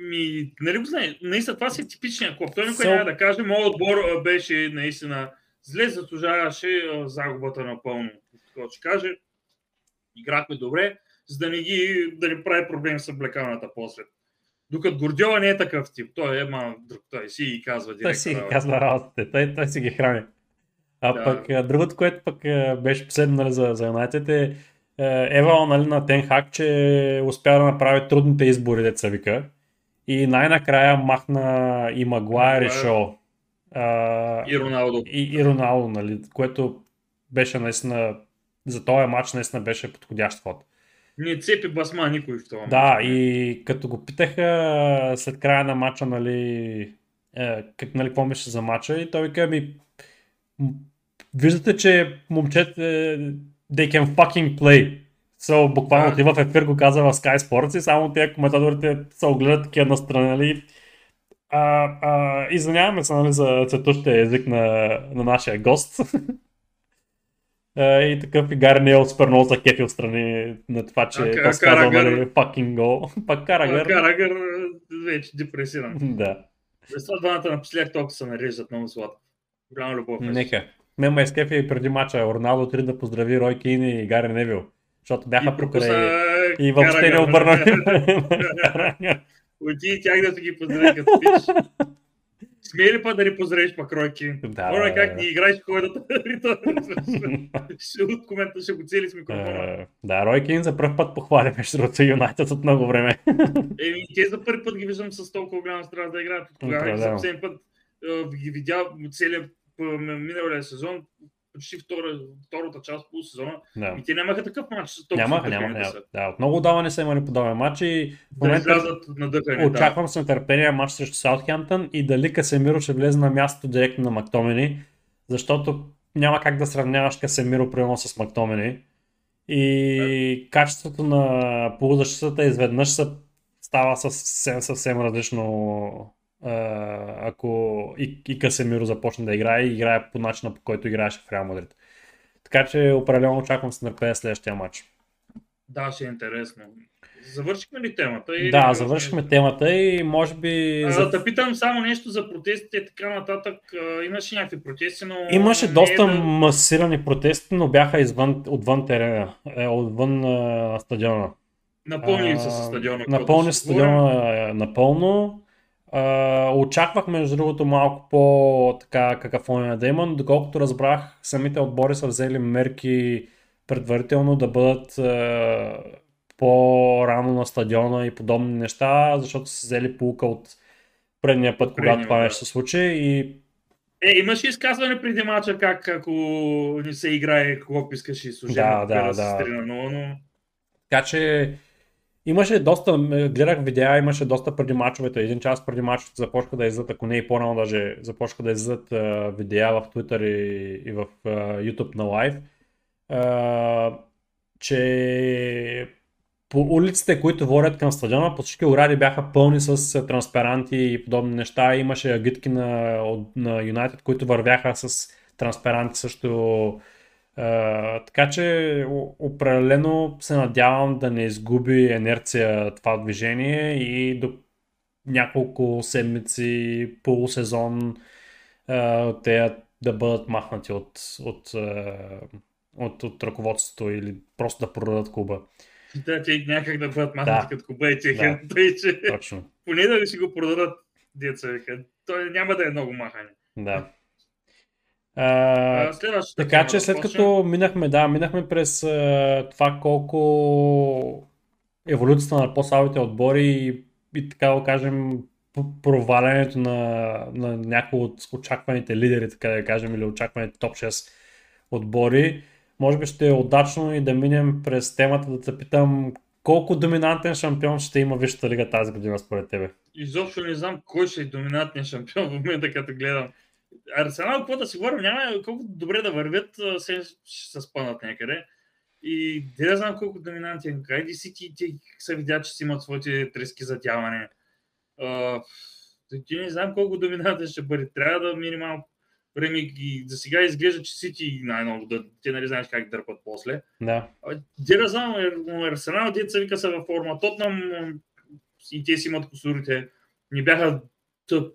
Speaker 2: Ми, нали го знае, наистина това си е типичният клуб. Той никой
Speaker 1: So-
Speaker 2: няма да каже, моят отбор беше наистина зле, заслужаваше загубата напълно. Какво ще каже, играхме добре, за да не ги, да не прави проблем с облекалната после. Докато Гордиова не е такъв тип. Той е ма друг, той си и казва директно.
Speaker 1: Той си ги казва работите, той, той си ги храни. А
Speaker 2: Да.
Speaker 1: пък другото, което пък беше последно нали, за, за Юнайтед е е, Ева нали, на Тенхак, че успя да направи трудните избори, деца вика. И най-накрая махна и Магуайр и. Шоу.
Speaker 2: И Роналдо.
Speaker 1: и, и Роналдо, нали, което беше наистина за този матч наистина беше подходящ ход.
Speaker 2: Не цепи басма никой в това.
Speaker 1: Да,
Speaker 2: мач.
Speaker 1: и като го питаха след края на матча, нали, е, как, нали, какво мисли за матча, и той вика ми, виждате, че момчета, they can fucking play. So, буквално
Speaker 2: Да.
Speaker 1: ти в ефир го каза в Sky Sports и само тия коментаторите се огледат такива настрани, нали, а, а, извиняваме се нали, за цветущия език на, на нашия гост. И такъв и Гари Нейл супер много се кефи отстрани на това, че
Speaker 2: А,
Speaker 1: е
Speaker 2: Ка-
Speaker 1: казал, нали, fucking go. Пак Карагър.
Speaker 2: Карагър а, вече депресиран.
Speaker 1: Да,
Speaker 2: това двамата напоследък толкова се нареждат много сладко. Голяма любов.
Speaker 1: нека. Мен ме изкефи и преди мача Роналдо три да поздрави Рой Кейн и Гари Невил. Защото бяха покрай... И въобще не
Speaker 2: Карагър.
Speaker 1: обърна.
Speaker 2: Отиди и тях да си ги поздрави като пич. Смей ли па да ни поздравиш пак Ройки?
Speaker 1: Да,
Speaker 2: Моля
Speaker 1: да,
Speaker 2: как
Speaker 1: да.
Speaker 2: ни играеш в ходата. ще от комента ще го цели с микрофона.
Speaker 1: Е, Да, Рой Кейн за първ път похвали между другото Юнайтед от много време.
Speaker 2: Еми, те за първи път ги виждам с толкова голяма страна да играят. Тогава
Speaker 1: Определено.
Speaker 2: последен път а, ги видя целият по- миналия сезон. Почти втора, втората част по сезона.
Speaker 1: Да.
Speaker 2: И те нямаха такъв матч.
Speaker 1: Нямаха, нямаха,
Speaker 2: да
Speaker 1: няма.
Speaker 2: са.
Speaker 1: Да, от много даване са имали подобен матч и в
Speaker 2: Да
Speaker 1: момента
Speaker 2: излязат надъхани. Да.
Speaker 1: очаквам с нетърпение матч срещу Саутхемптън и дали Касемиро ще влезе на мястото директно на Мактомени, защото няма как да сравняваш Касемиро примерно с Мактомени. И качеството на полузащитата изведнъж се става съвсем, съвсем различно ако и, и Касемиро започне да играе и играе по начина по който играеше в Реал Мадрид. Така че определено очаквам с нетърпение следващия матч.
Speaker 2: да, ще е интересно. Завършихме ли темата? Или
Speaker 1: Да, завършихме темата и може би...
Speaker 2: А,
Speaker 1: за-
Speaker 2: да питам само нещо за протестите и така нататък. Имаше някакви протести, но...
Speaker 1: Имаше
Speaker 2: не
Speaker 1: доста
Speaker 2: е да...
Speaker 1: масирани протести, но бяха извън, отвън терена, е, отвън а, стадиона. А,
Speaker 2: се стадиона.
Speaker 1: Напълни стадиона е, напълно. А, очаквах между другото малко по така какафония да има, но доколкото разбрах, самите отбори са взели мерки предварително да бъдат а, по-рано на стадиона и подобни неща, защото са взели полука от предния път, когато
Speaker 2: Предния,
Speaker 1: това
Speaker 2: да.
Speaker 1: нещо се случи и
Speaker 2: Е, имаше изказване преди мача как ако не се играе, Клоп искаше и служебно
Speaker 1: Да, да,
Speaker 2: да,
Speaker 1: да.
Speaker 2: с 3 на 0, но...
Speaker 1: Така че имаше доста, гледах видеа, имаше доста преди мачовете, един час преди мачовете започнаха да излизат, ако не и по-рано даже, започнаха да излизат видеа в Twitter и, и в а, YouTube на лайв, че по улиците, които водят към стадиона, по всички огради бяха пълни с транспаранти и подобни неща. Имаше агитки на, на United, които вървяха с транспаранти също така че определено се надявам да не изгуби инерция това движение и до няколко седмици, полусезон те да бъдат махнати от, от, а, от, от ръководството или просто да продадат клуба.
Speaker 2: Да, те някак да бъдат махнати
Speaker 1: Да.
Speaker 2: като Куба и техен,
Speaker 1: Да.
Speaker 2: тъй че
Speaker 1: Точно.
Speaker 2: поне да си го продадат деца. Той няма да е много махане.
Speaker 1: Да. А,
Speaker 2: А, следващата
Speaker 1: Така
Speaker 2: тема
Speaker 1: че след като минахме, да, минахме през а, това колко еволюцията на по-слабите отбори и, и така да кажем провалянето на, на някои от очакваните лидери, така да кажем, или очакваните топ 6 отбори, може би ще е удачно и да минем през темата да те питам колко доминантен шампион ще има Висшата лига тази година според тебе?
Speaker 2: Изобщо не знам кой ще е доминантният шампион в момента, като гледам. Арсенал, какво да си говорим, няма колко добре да вървят, се ще се спънат някъде. И да знам колко доминантен. Хайде си ти, ти се видя, че си имат своите трески за тяване. А, ти не знам колко доминантен ще бъде. Трябва да минимално време и за сега изглежда, че Сити най-много да те нали знаеш как дърпат после.
Speaker 1: Да.
Speaker 2: Де да знам, Ар- Арсенал, деца вика са във форма. Тотнам и те си имат косурите. Не бяха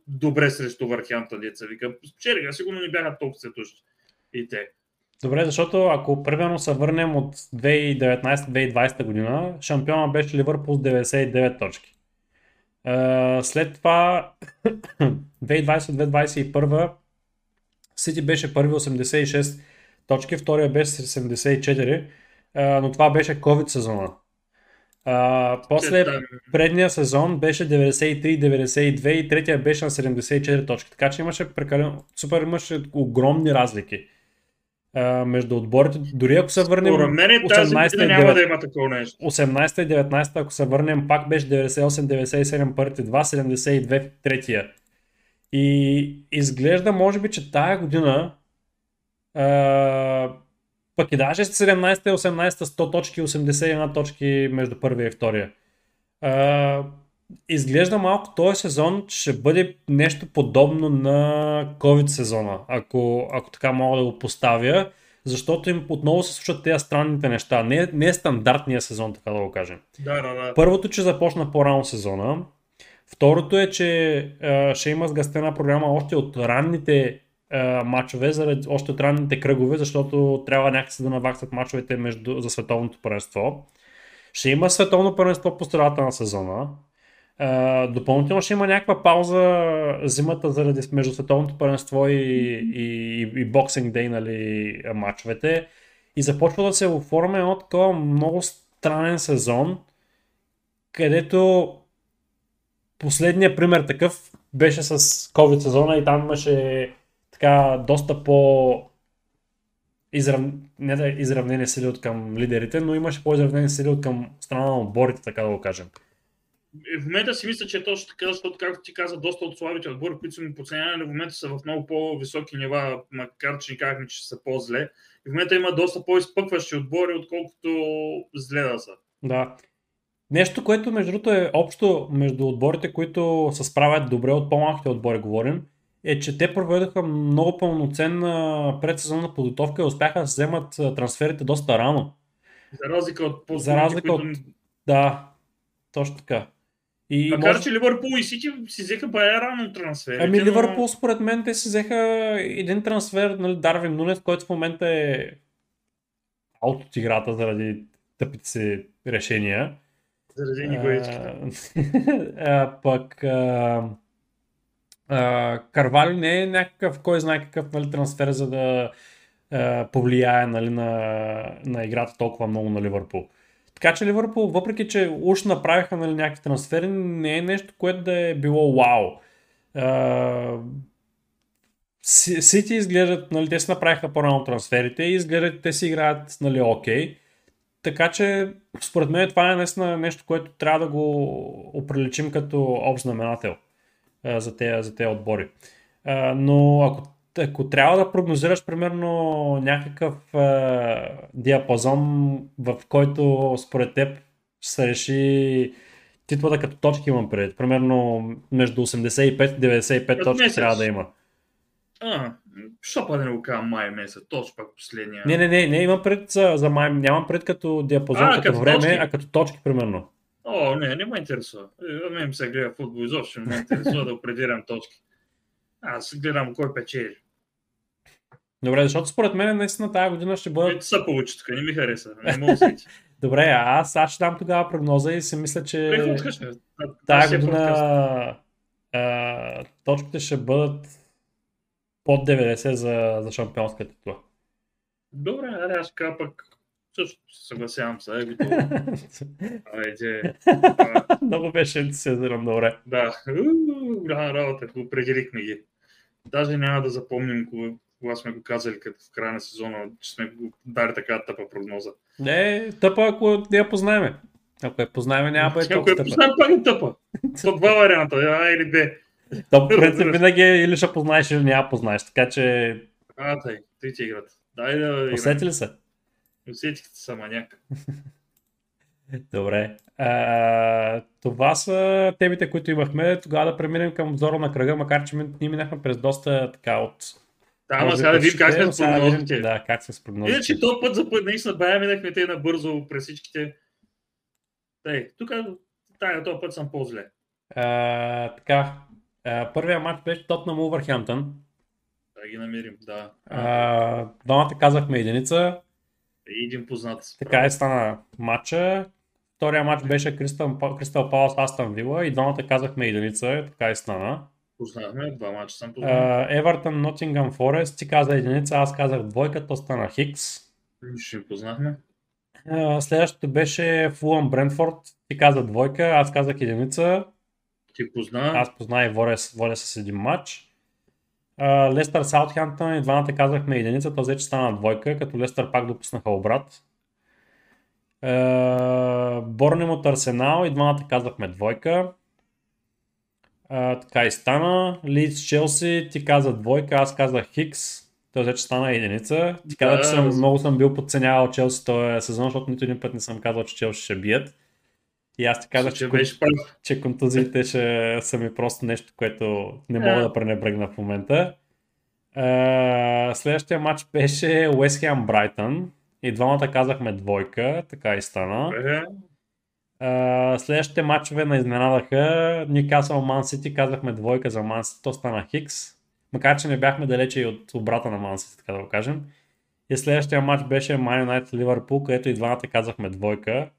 Speaker 2: добре срещу Върхянта, деца вика. Спечелиха, сигурно не бяха толкова сетущи. И те.
Speaker 1: Добре, защото ако примерно се върнем от 2019-2020 година, шампиона беше Ливърпул с 99 точки. Е, След това 2020-2021 Сити беше първи 86 точки, втория беше с 74, е, но това беше COVID сезона. Е, После
Speaker 2: там,
Speaker 1: предния сезон беше 93-92 и третия беше на 74 точки. Така че имаше прекалено, супер имаше огромни разлики а, между отборите. Дори ако се върнем
Speaker 2: Според мен тази
Speaker 1: 18
Speaker 2: година няма
Speaker 1: 9.
Speaker 2: да има такова нещо.
Speaker 1: 18 и 19, ако се върнем, пак беше 98-97 първите два, 72 третия. И изглежда, може би, че тая година а, пък и даже 17 и 18 100 точки, 81 точки между първия и втория. А, изглежда малко този сезон ще бъде нещо подобно на COVID сезона, ако, ако така мога да го поставя, защото им отново се случват тези странните неща. Не, не е стандартния сезон, така да го кажем.
Speaker 2: Да, да, да.
Speaker 1: Първото, че започна по-рано сезона. Второто е, че а, ще има сгъстена програма още от ранните а, матчове, заради, още от ранните кръгове, защото трябва някакси да наваксат матчовете между, за световното първенство. Ще има световно първенство по средата на сезона. А, допълнително ще има някаква пауза зимата заради между световното първенство и, и, и, и боксинг дей, нали, матчовете. И започва да се оформя едно такова много странен сезон, където последният пример такъв беше с COVID сезона и там имаше така доста по израв... не да е изравнени сили от към лидерите, но имаше по-изравнени сили от към страна на отборите, така да го кажем.
Speaker 2: В момента си мисля, че е точно така, защото, както ти каза, доста от слабите отбори, които са му подценявани, в момента са в много по-високи нива, макар че ни казахме, че са по-зле. И в момента има доста по-изпъкващи отбори, отколкото зле да са.
Speaker 1: Да. Нещо, което между другото е общо между отборите, които се справят добре от по-малките отбори, говорим, е, че те проведоха много пълноценна предсезонна подготовка и успяха да вземат трансферите доста рано.
Speaker 2: За разлика от
Speaker 1: За разлика които... от... Да, точно така.
Speaker 2: И Макар, може... че Ливърпул и Сити си взеха бая рано трансфер.
Speaker 1: Ами но... Ливърпул според мен те си взеха един трансфер, нали, Дарвин Нунес, който в момента е аут от играта заради тъпите си решения.
Speaker 2: Заради никоечки.
Speaker 1: пък а, Карвали не е някакъв, кой знае какъв нали, трансфер, за да а, повлияе нали, на, на играта толкова много на Ливърпул. Така че Ливърпул, въпреки че уж направиха нали, някакви трансфери, не е нещо, което да е било вау. Сити изглеждат, нали, те си направиха по-рано трансферите и изглеждат, те си играят нали, окей. Така че, според мен, това е наистина нещо, което трябва да го оприличим като общ знаменател за тези, за тези отбори. но ако ако трябва да прогнозираш примерно някакъв диапазон, в който според теб ще се реши титлата като точки имам пред. Примерно между 85 и 95 точки месец. трябва да има.
Speaker 2: А, що па да не го кажа май месец, точно пак последния.
Speaker 1: Не, не, не, не имам пред за, за май, нямам пред като диапазон, а, като, като време, точки. а като точки примерно.
Speaker 2: О, не, не ме интересува. Е, мен се гледа футбол изобщо, не ме интересува да определям точки. Аз гледам кой печели.
Speaker 1: Добре, защото според мен наистина тази година ще бъде.
Speaker 2: Ето са получи тук, не ми хареса. Не мога да
Speaker 1: Добре, аз, аз ще дам тогава прогноза и си мисля, че тази година а, точките ще бъдат под 90 за, за шампионска титла.
Speaker 2: Добре, аре, аз така пък също се съгласявам с егото. Айде.
Speaker 1: Много беше ентусиазиран, добре.
Speaker 2: Да, голяма работа, определихме ги. Даже няма да запомним кога сме го казали като в края на сезона, че сме го дали така тъпа прогноза.
Speaker 1: Не, тъпа, ако не я познаеме. Ако я познаеме, няма бъде
Speaker 2: толкова тъпа. Ако я познаем, пак е тъпа. Са два варианта, А или Б.
Speaker 1: То, принцип, винаги е или ще познаеш, или няма познаеш, така че...
Speaker 2: А, тъй, ти ти играт. Дай да
Speaker 1: Усети ли се?
Speaker 2: Усетих се маняк.
Speaker 1: Добре. А, това са темите, които имахме. Тогава да преминем към обзора на кръга, макар че ние минахме през доста така от
Speaker 2: да, ама сега да видим как сме с прогнозите.
Speaker 1: Да, как сме с прогнозите.
Speaker 2: Иначе този път за път наистина бая минахме те набързо през всичките. Тъй, тук тая този път съм по-зле.
Speaker 1: А, така, а, първия матч беше Тотнам Увърхемптън.
Speaker 2: Да ги намерим, да.
Speaker 1: А, двамата казахме единица.
Speaker 2: Един познат.
Speaker 1: Така е стана матча. Втория матч беше Кристал Палас Астан Вила и двамата казахме единица, така и стана.
Speaker 2: Познахме, два мача съм познал.
Speaker 1: Евертън, Нотингъм, Форест, ти каза единица, аз казах двойка, то стана Хикс.
Speaker 2: Ще познахме.
Speaker 1: Uh, следващото беше Фулъм Брентфорд, ти каза двойка, аз казах единица.
Speaker 2: Ти позна.
Speaker 1: Аз позна и водя с един матч. Лестър Саутхемптън и двамата казахме единица, то вече стана двойка, като Лестър пак допуснаха обрат. Борнем от Арсенал и двамата казахме двойка. А, така и стана. Лидс Челси, ти каза двойка, аз казах Хикс. Той вече стана единица. Ти каза, да, че съм, много съм бил подценявал Челси този сезон, защото нито един път не съм казал, че Челси ще бият. И аз ти казах, че, че, че контузиите ще са ми просто нещо, което не мога да пренебрегна в момента. Uh, следващия матч беше West Ham Brighton. И двамата казахме двойка, така и стана. Uh, следващите матчове на изненадаха. Ньюкасъл Ман Сити казахме двойка за Ман Сити, то стана Хикс. Макар, че не бяхме далече и от обрата на Ман Сити, така да го кажем. И следващия матч беше Man United Ливърпул, където и двамата казахме двойка.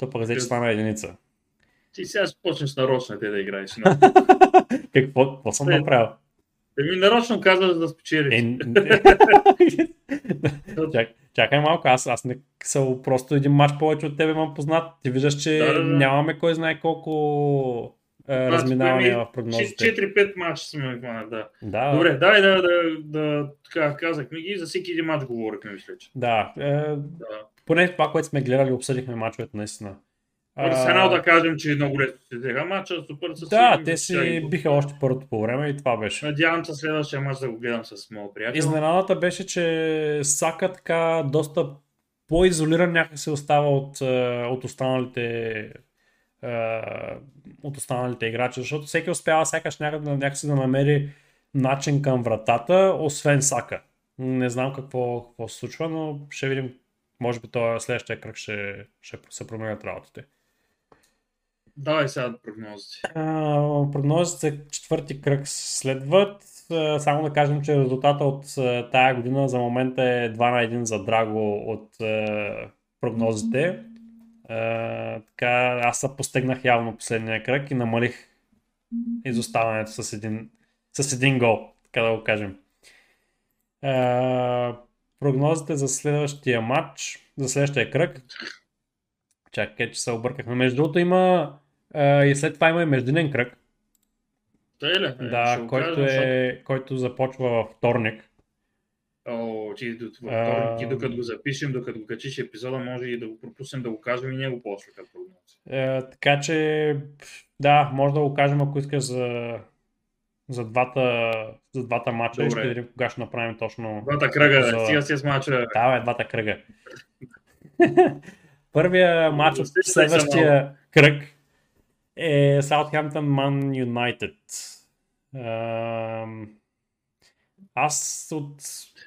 Speaker 1: То пък вече стана единица.
Speaker 2: Ти сега почнеш нарочно те да играеш.
Speaker 1: какво, какво съм направил?
Speaker 2: Еми нарочно казваш да спечелиш. Е,
Speaker 1: Чак, чакай малко, аз, аз не съм просто един матч повече от тебе имам познат. Ти виждаш, че да, да, да. нямаме кой знае колко а, разминавания в прогнозите.
Speaker 2: 4-5 мача сме хванали, да.
Speaker 1: Да,
Speaker 2: Добре, дай да, да, да, така казахме ги, за всеки един мач говорихме, мисля, че.
Speaker 1: да. Е,
Speaker 2: Да.
Speaker 1: Поне това, което сме гледали, обсъдихме мачовете наистина.
Speaker 2: Арсенал да кажем, че много лесно си взеха мача, супер със
Speaker 1: Да, те си биха още първото по време и това беше.
Speaker 2: Надявам се следващия мач да го гледам с моят приятел.
Speaker 1: Изненадата беше, че Сака така доста по-изолиран някакси остава от, от останалите от останалите играчи, защото всеки успява сякаш някъде, някакси да намери начин към вратата, освен Сака. Не знам какво, какво се случва, но ще видим. Може би това следващия кръг ще, ще се променят работите.
Speaker 2: Давай сега прогнозите.
Speaker 1: А, прогнозите за четвърти кръг следват. Само да кажем, че резултата от тая година за момента е 2 на 1 за Драго от а, прогнозите. А, така, аз се постигнах явно последния кръг и намалих изоставането с един, с един гол, така да го кажем. А, прогнозите за следващия матч, за следващия кръг. Чакай, че се объркахме. Между другото има а, и след това има и междинен кръг.
Speaker 2: Тъй ли? Е,
Speaker 1: Да,
Speaker 2: го
Speaker 1: който,
Speaker 2: защото-
Speaker 1: е, който започва във вторник.
Speaker 2: О, до- във
Speaker 1: А,
Speaker 2: вторник, ти докато го запишем, докато го качиш епизода, може и да го пропуснем да го кажем и него после като прогнози.
Speaker 1: Е, така че, да, може да го кажем, ако искаш за, за двата, за двата матча. И ще видим кога ще направим точно.
Speaker 2: Двата кръга,
Speaker 1: За-.
Speaker 2: Сега си с мача.
Speaker 1: Да, бе, двата кръга. Първия матч от следващия кръг е Southampton Man United. Ам, Аз от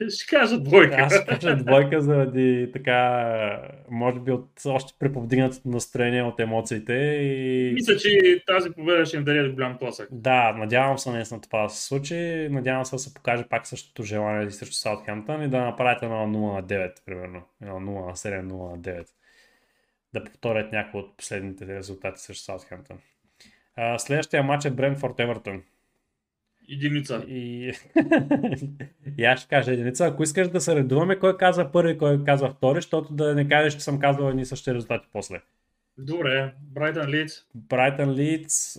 Speaker 2: Ще кажа двойка.
Speaker 1: Аз кажа двойка заради така, може би от още преповдигнатото настроение от емоциите и
Speaker 2: Мисля, че тази победа ще им даде голям тласък.
Speaker 1: да, надявам се наистина това да се случи, надявам се да се покаже пак същото желание срещу Саутхемптън и да направят едно 0 на 9, примерно, едно 0 на 7, 0 на 9. Да повторят някои от последните резултати срещу Саутхемптън. Следващия матч е Брентфорд Евертън.
Speaker 2: Единица.
Speaker 1: И... и аз ще кажа единица. Ако искаш да се редуваме, кой казва първи, кой казва втори, защото да не кажеш, че съм казвал едни същи резултати после.
Speaker 2: Добре, Брайтън Лидс.
Speaker 1: Брайтън Лидс.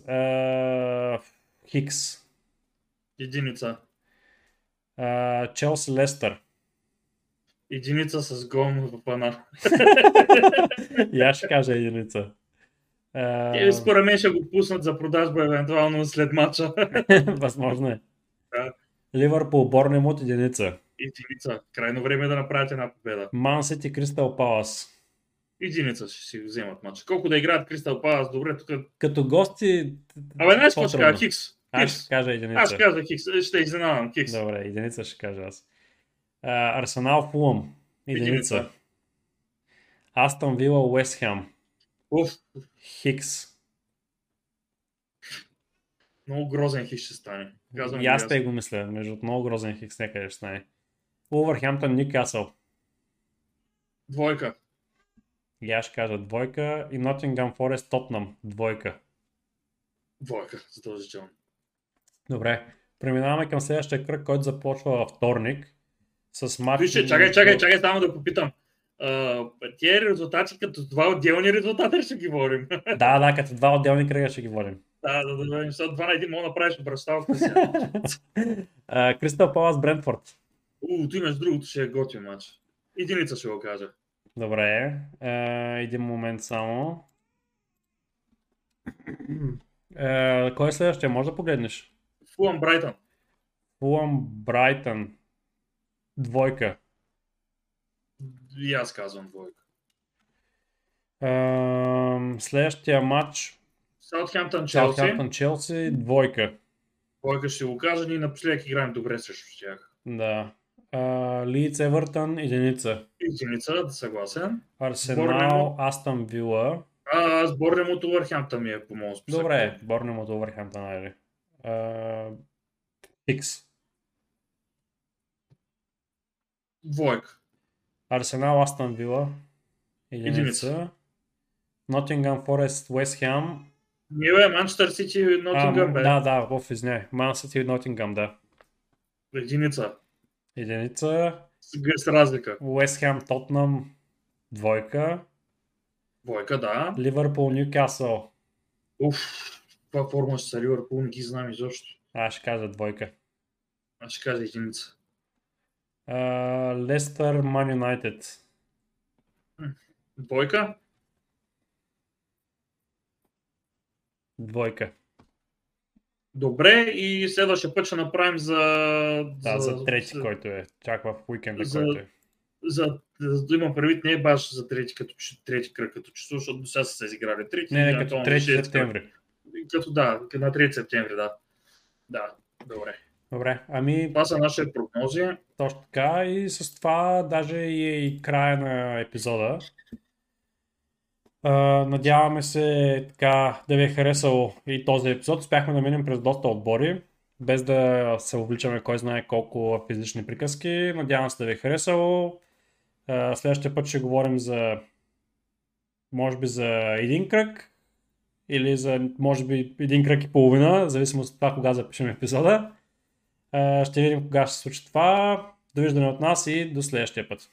Speaker 1: Хикс,
Speaker 2: Единица.
Speaker 1: Челси Лестър.
Speaker 2: Единица с гол в пана.
Speaker 1: и аз ще кажа единица.
Speaker 2: Е, според мен ще го пуснат за продажба евентуално след матча.
Speaker 1: Възможно е.
Speaker 2: Да.
Speaker 1: Ливърпул, Борнемут, единица.
Speaker 2: Единица. Крайно време е да направят една победа.
Speaker 1: Ман Сити, Кристал Палас.
Speaker 2: Единица ще си вземат матча. Колко да играят Кристал Палас, добре, тук.
Speaker 1: Като гости...
Speaker 2: Абе, какво ще кажа? Хикс.
Speaker 1: Аз ще кажа единица.
Speaker 2: Аз ще кажа Хикс. Ще изненадам. Хикс.
Speaker 1: Добре, единица ще кажа аз. Арсенал Фулъм. Единица.
Speaker 2: Единица.
Speaker 1: Астон Вила Уест Хем.
Speaker 2: Уф,
Speaker 1: Хикс.
Speaker 2: много грозен хикс ще стане. Казвам
Speaker 1: И аз те го мисля. Между много грозен Хикс някъде ще стане. Увърхемптън Ньюкасъл.
Speaker 2: Двойка.
Speaker 1: И аз ще кажа двойка. И Nottingham Forest Тотнам. Двойка.
Speaker 2: Двойка, задължително.
Speaker 1: Добре. Преминаваме към следващия кръг, който започва във вторник. С матч...
Speaker 2: Вижте, чакай, чакай, чакай, само да попитам. Тия резултати като два отделни резултата ще ги водим?
Speaker 1: Да, да, като два отделни кръга ще ги водим.
Speaker 2: да, да, да, сега два на един мога да направиш сега.
Speaker 1: Кристал Палас Брентфорд.
Speaker 2: У, ти между другото ще е готин матч. Единица ще го кажа.
Speaker 1: Добре. Един момент само. Кой е следващия? Може да погледнеш.
Speaker 2: Фулъм Брайтън.
Speaker 1: Фулъм Брайтън. Двойка.
Speaker 2: И аз казвам двойка.
Speaker 1: Е, следващия матч.
Speaker 2: Саутхемптън Челси.
Speaker 1: Саутхемптън Челси. Двойка.
Speaker 2: Двойка ще го кажа, ние напоследък играем добре срещу тях.
Speaker 1: Да. Лидс Евертън. Единица.
Speaker 2: Единица, да съгласен.
Speaker 1: Арсенал. Астън Вила.
Speaker 2: Аз борнем от Увърхемптън ми е по моят списък.
Speaker 1: Добре. Борнем от Увърхемптън. Айде. Хикс.
Speaker 2: Двойка.
Speaker 1: Арсенал, Астън Вила. Единица. Nottingham Forest, West Ham.
Speaker 2: Ние бе, Манчестър Сити,
Speaker 1: А,
Speaker 2: Нотингъм бе.
Speaker 1: да, да, в извиняй. Man City и Nottingham, да.
Speaker 2: Единица.
Speaker 1: Единица.
Speaker 2: С, разлика.
Speaker 1: West Ham, Tottenham. Двойка.
Speaker 2: Двойка, да.
Speaker 1: Ливърпул, Ньюкасъл.
Speaker 2: Уф, каква форма ще са Ливърпул, не ги знам изобщо.
Speaker 1: Аз ще кажа двойка.
Speaker 2: Аз ще кажа единица.
Speaker 1: Лестър Ман Юнайтед.
Speaker 2: Двойка?
Speaker 1: Двойка.
Speaker 2: Добре, и следващия път ще направим за...
Speaker 1: Да, за, за трети, за, който е. Чак в уикенда,
Speaker 2: за,
Speaker 1: който е.
Speaker 2: За, за да имам предвид, не е баш за трети, като, трети кръг, като число, защото до сега са се изиграли трети.
Speaker 1: Не, не, като 3 септември.
Speaker 2: Като да, на 3 септември, да. Да, добре.
Speaker 1: Добре, ами...
Speaker 2: Това са нашите прогнози.
Speaker 1: Точно така и с това даже и, и края на епизода. Uh, надяваме се така да ви е харесал и този епизод. Успяхме да минем през доста отбори, без да се увличаме кой знае колко физични приказки. Надявам се да ви е харесало. Uh, следващия път ще говорим за може би за един кръг или за може би един кръг и половина, зависимо от това кога запишем епизода. Uh, ще видим кога ще се случи това. Довиждане от нас и до следващия път.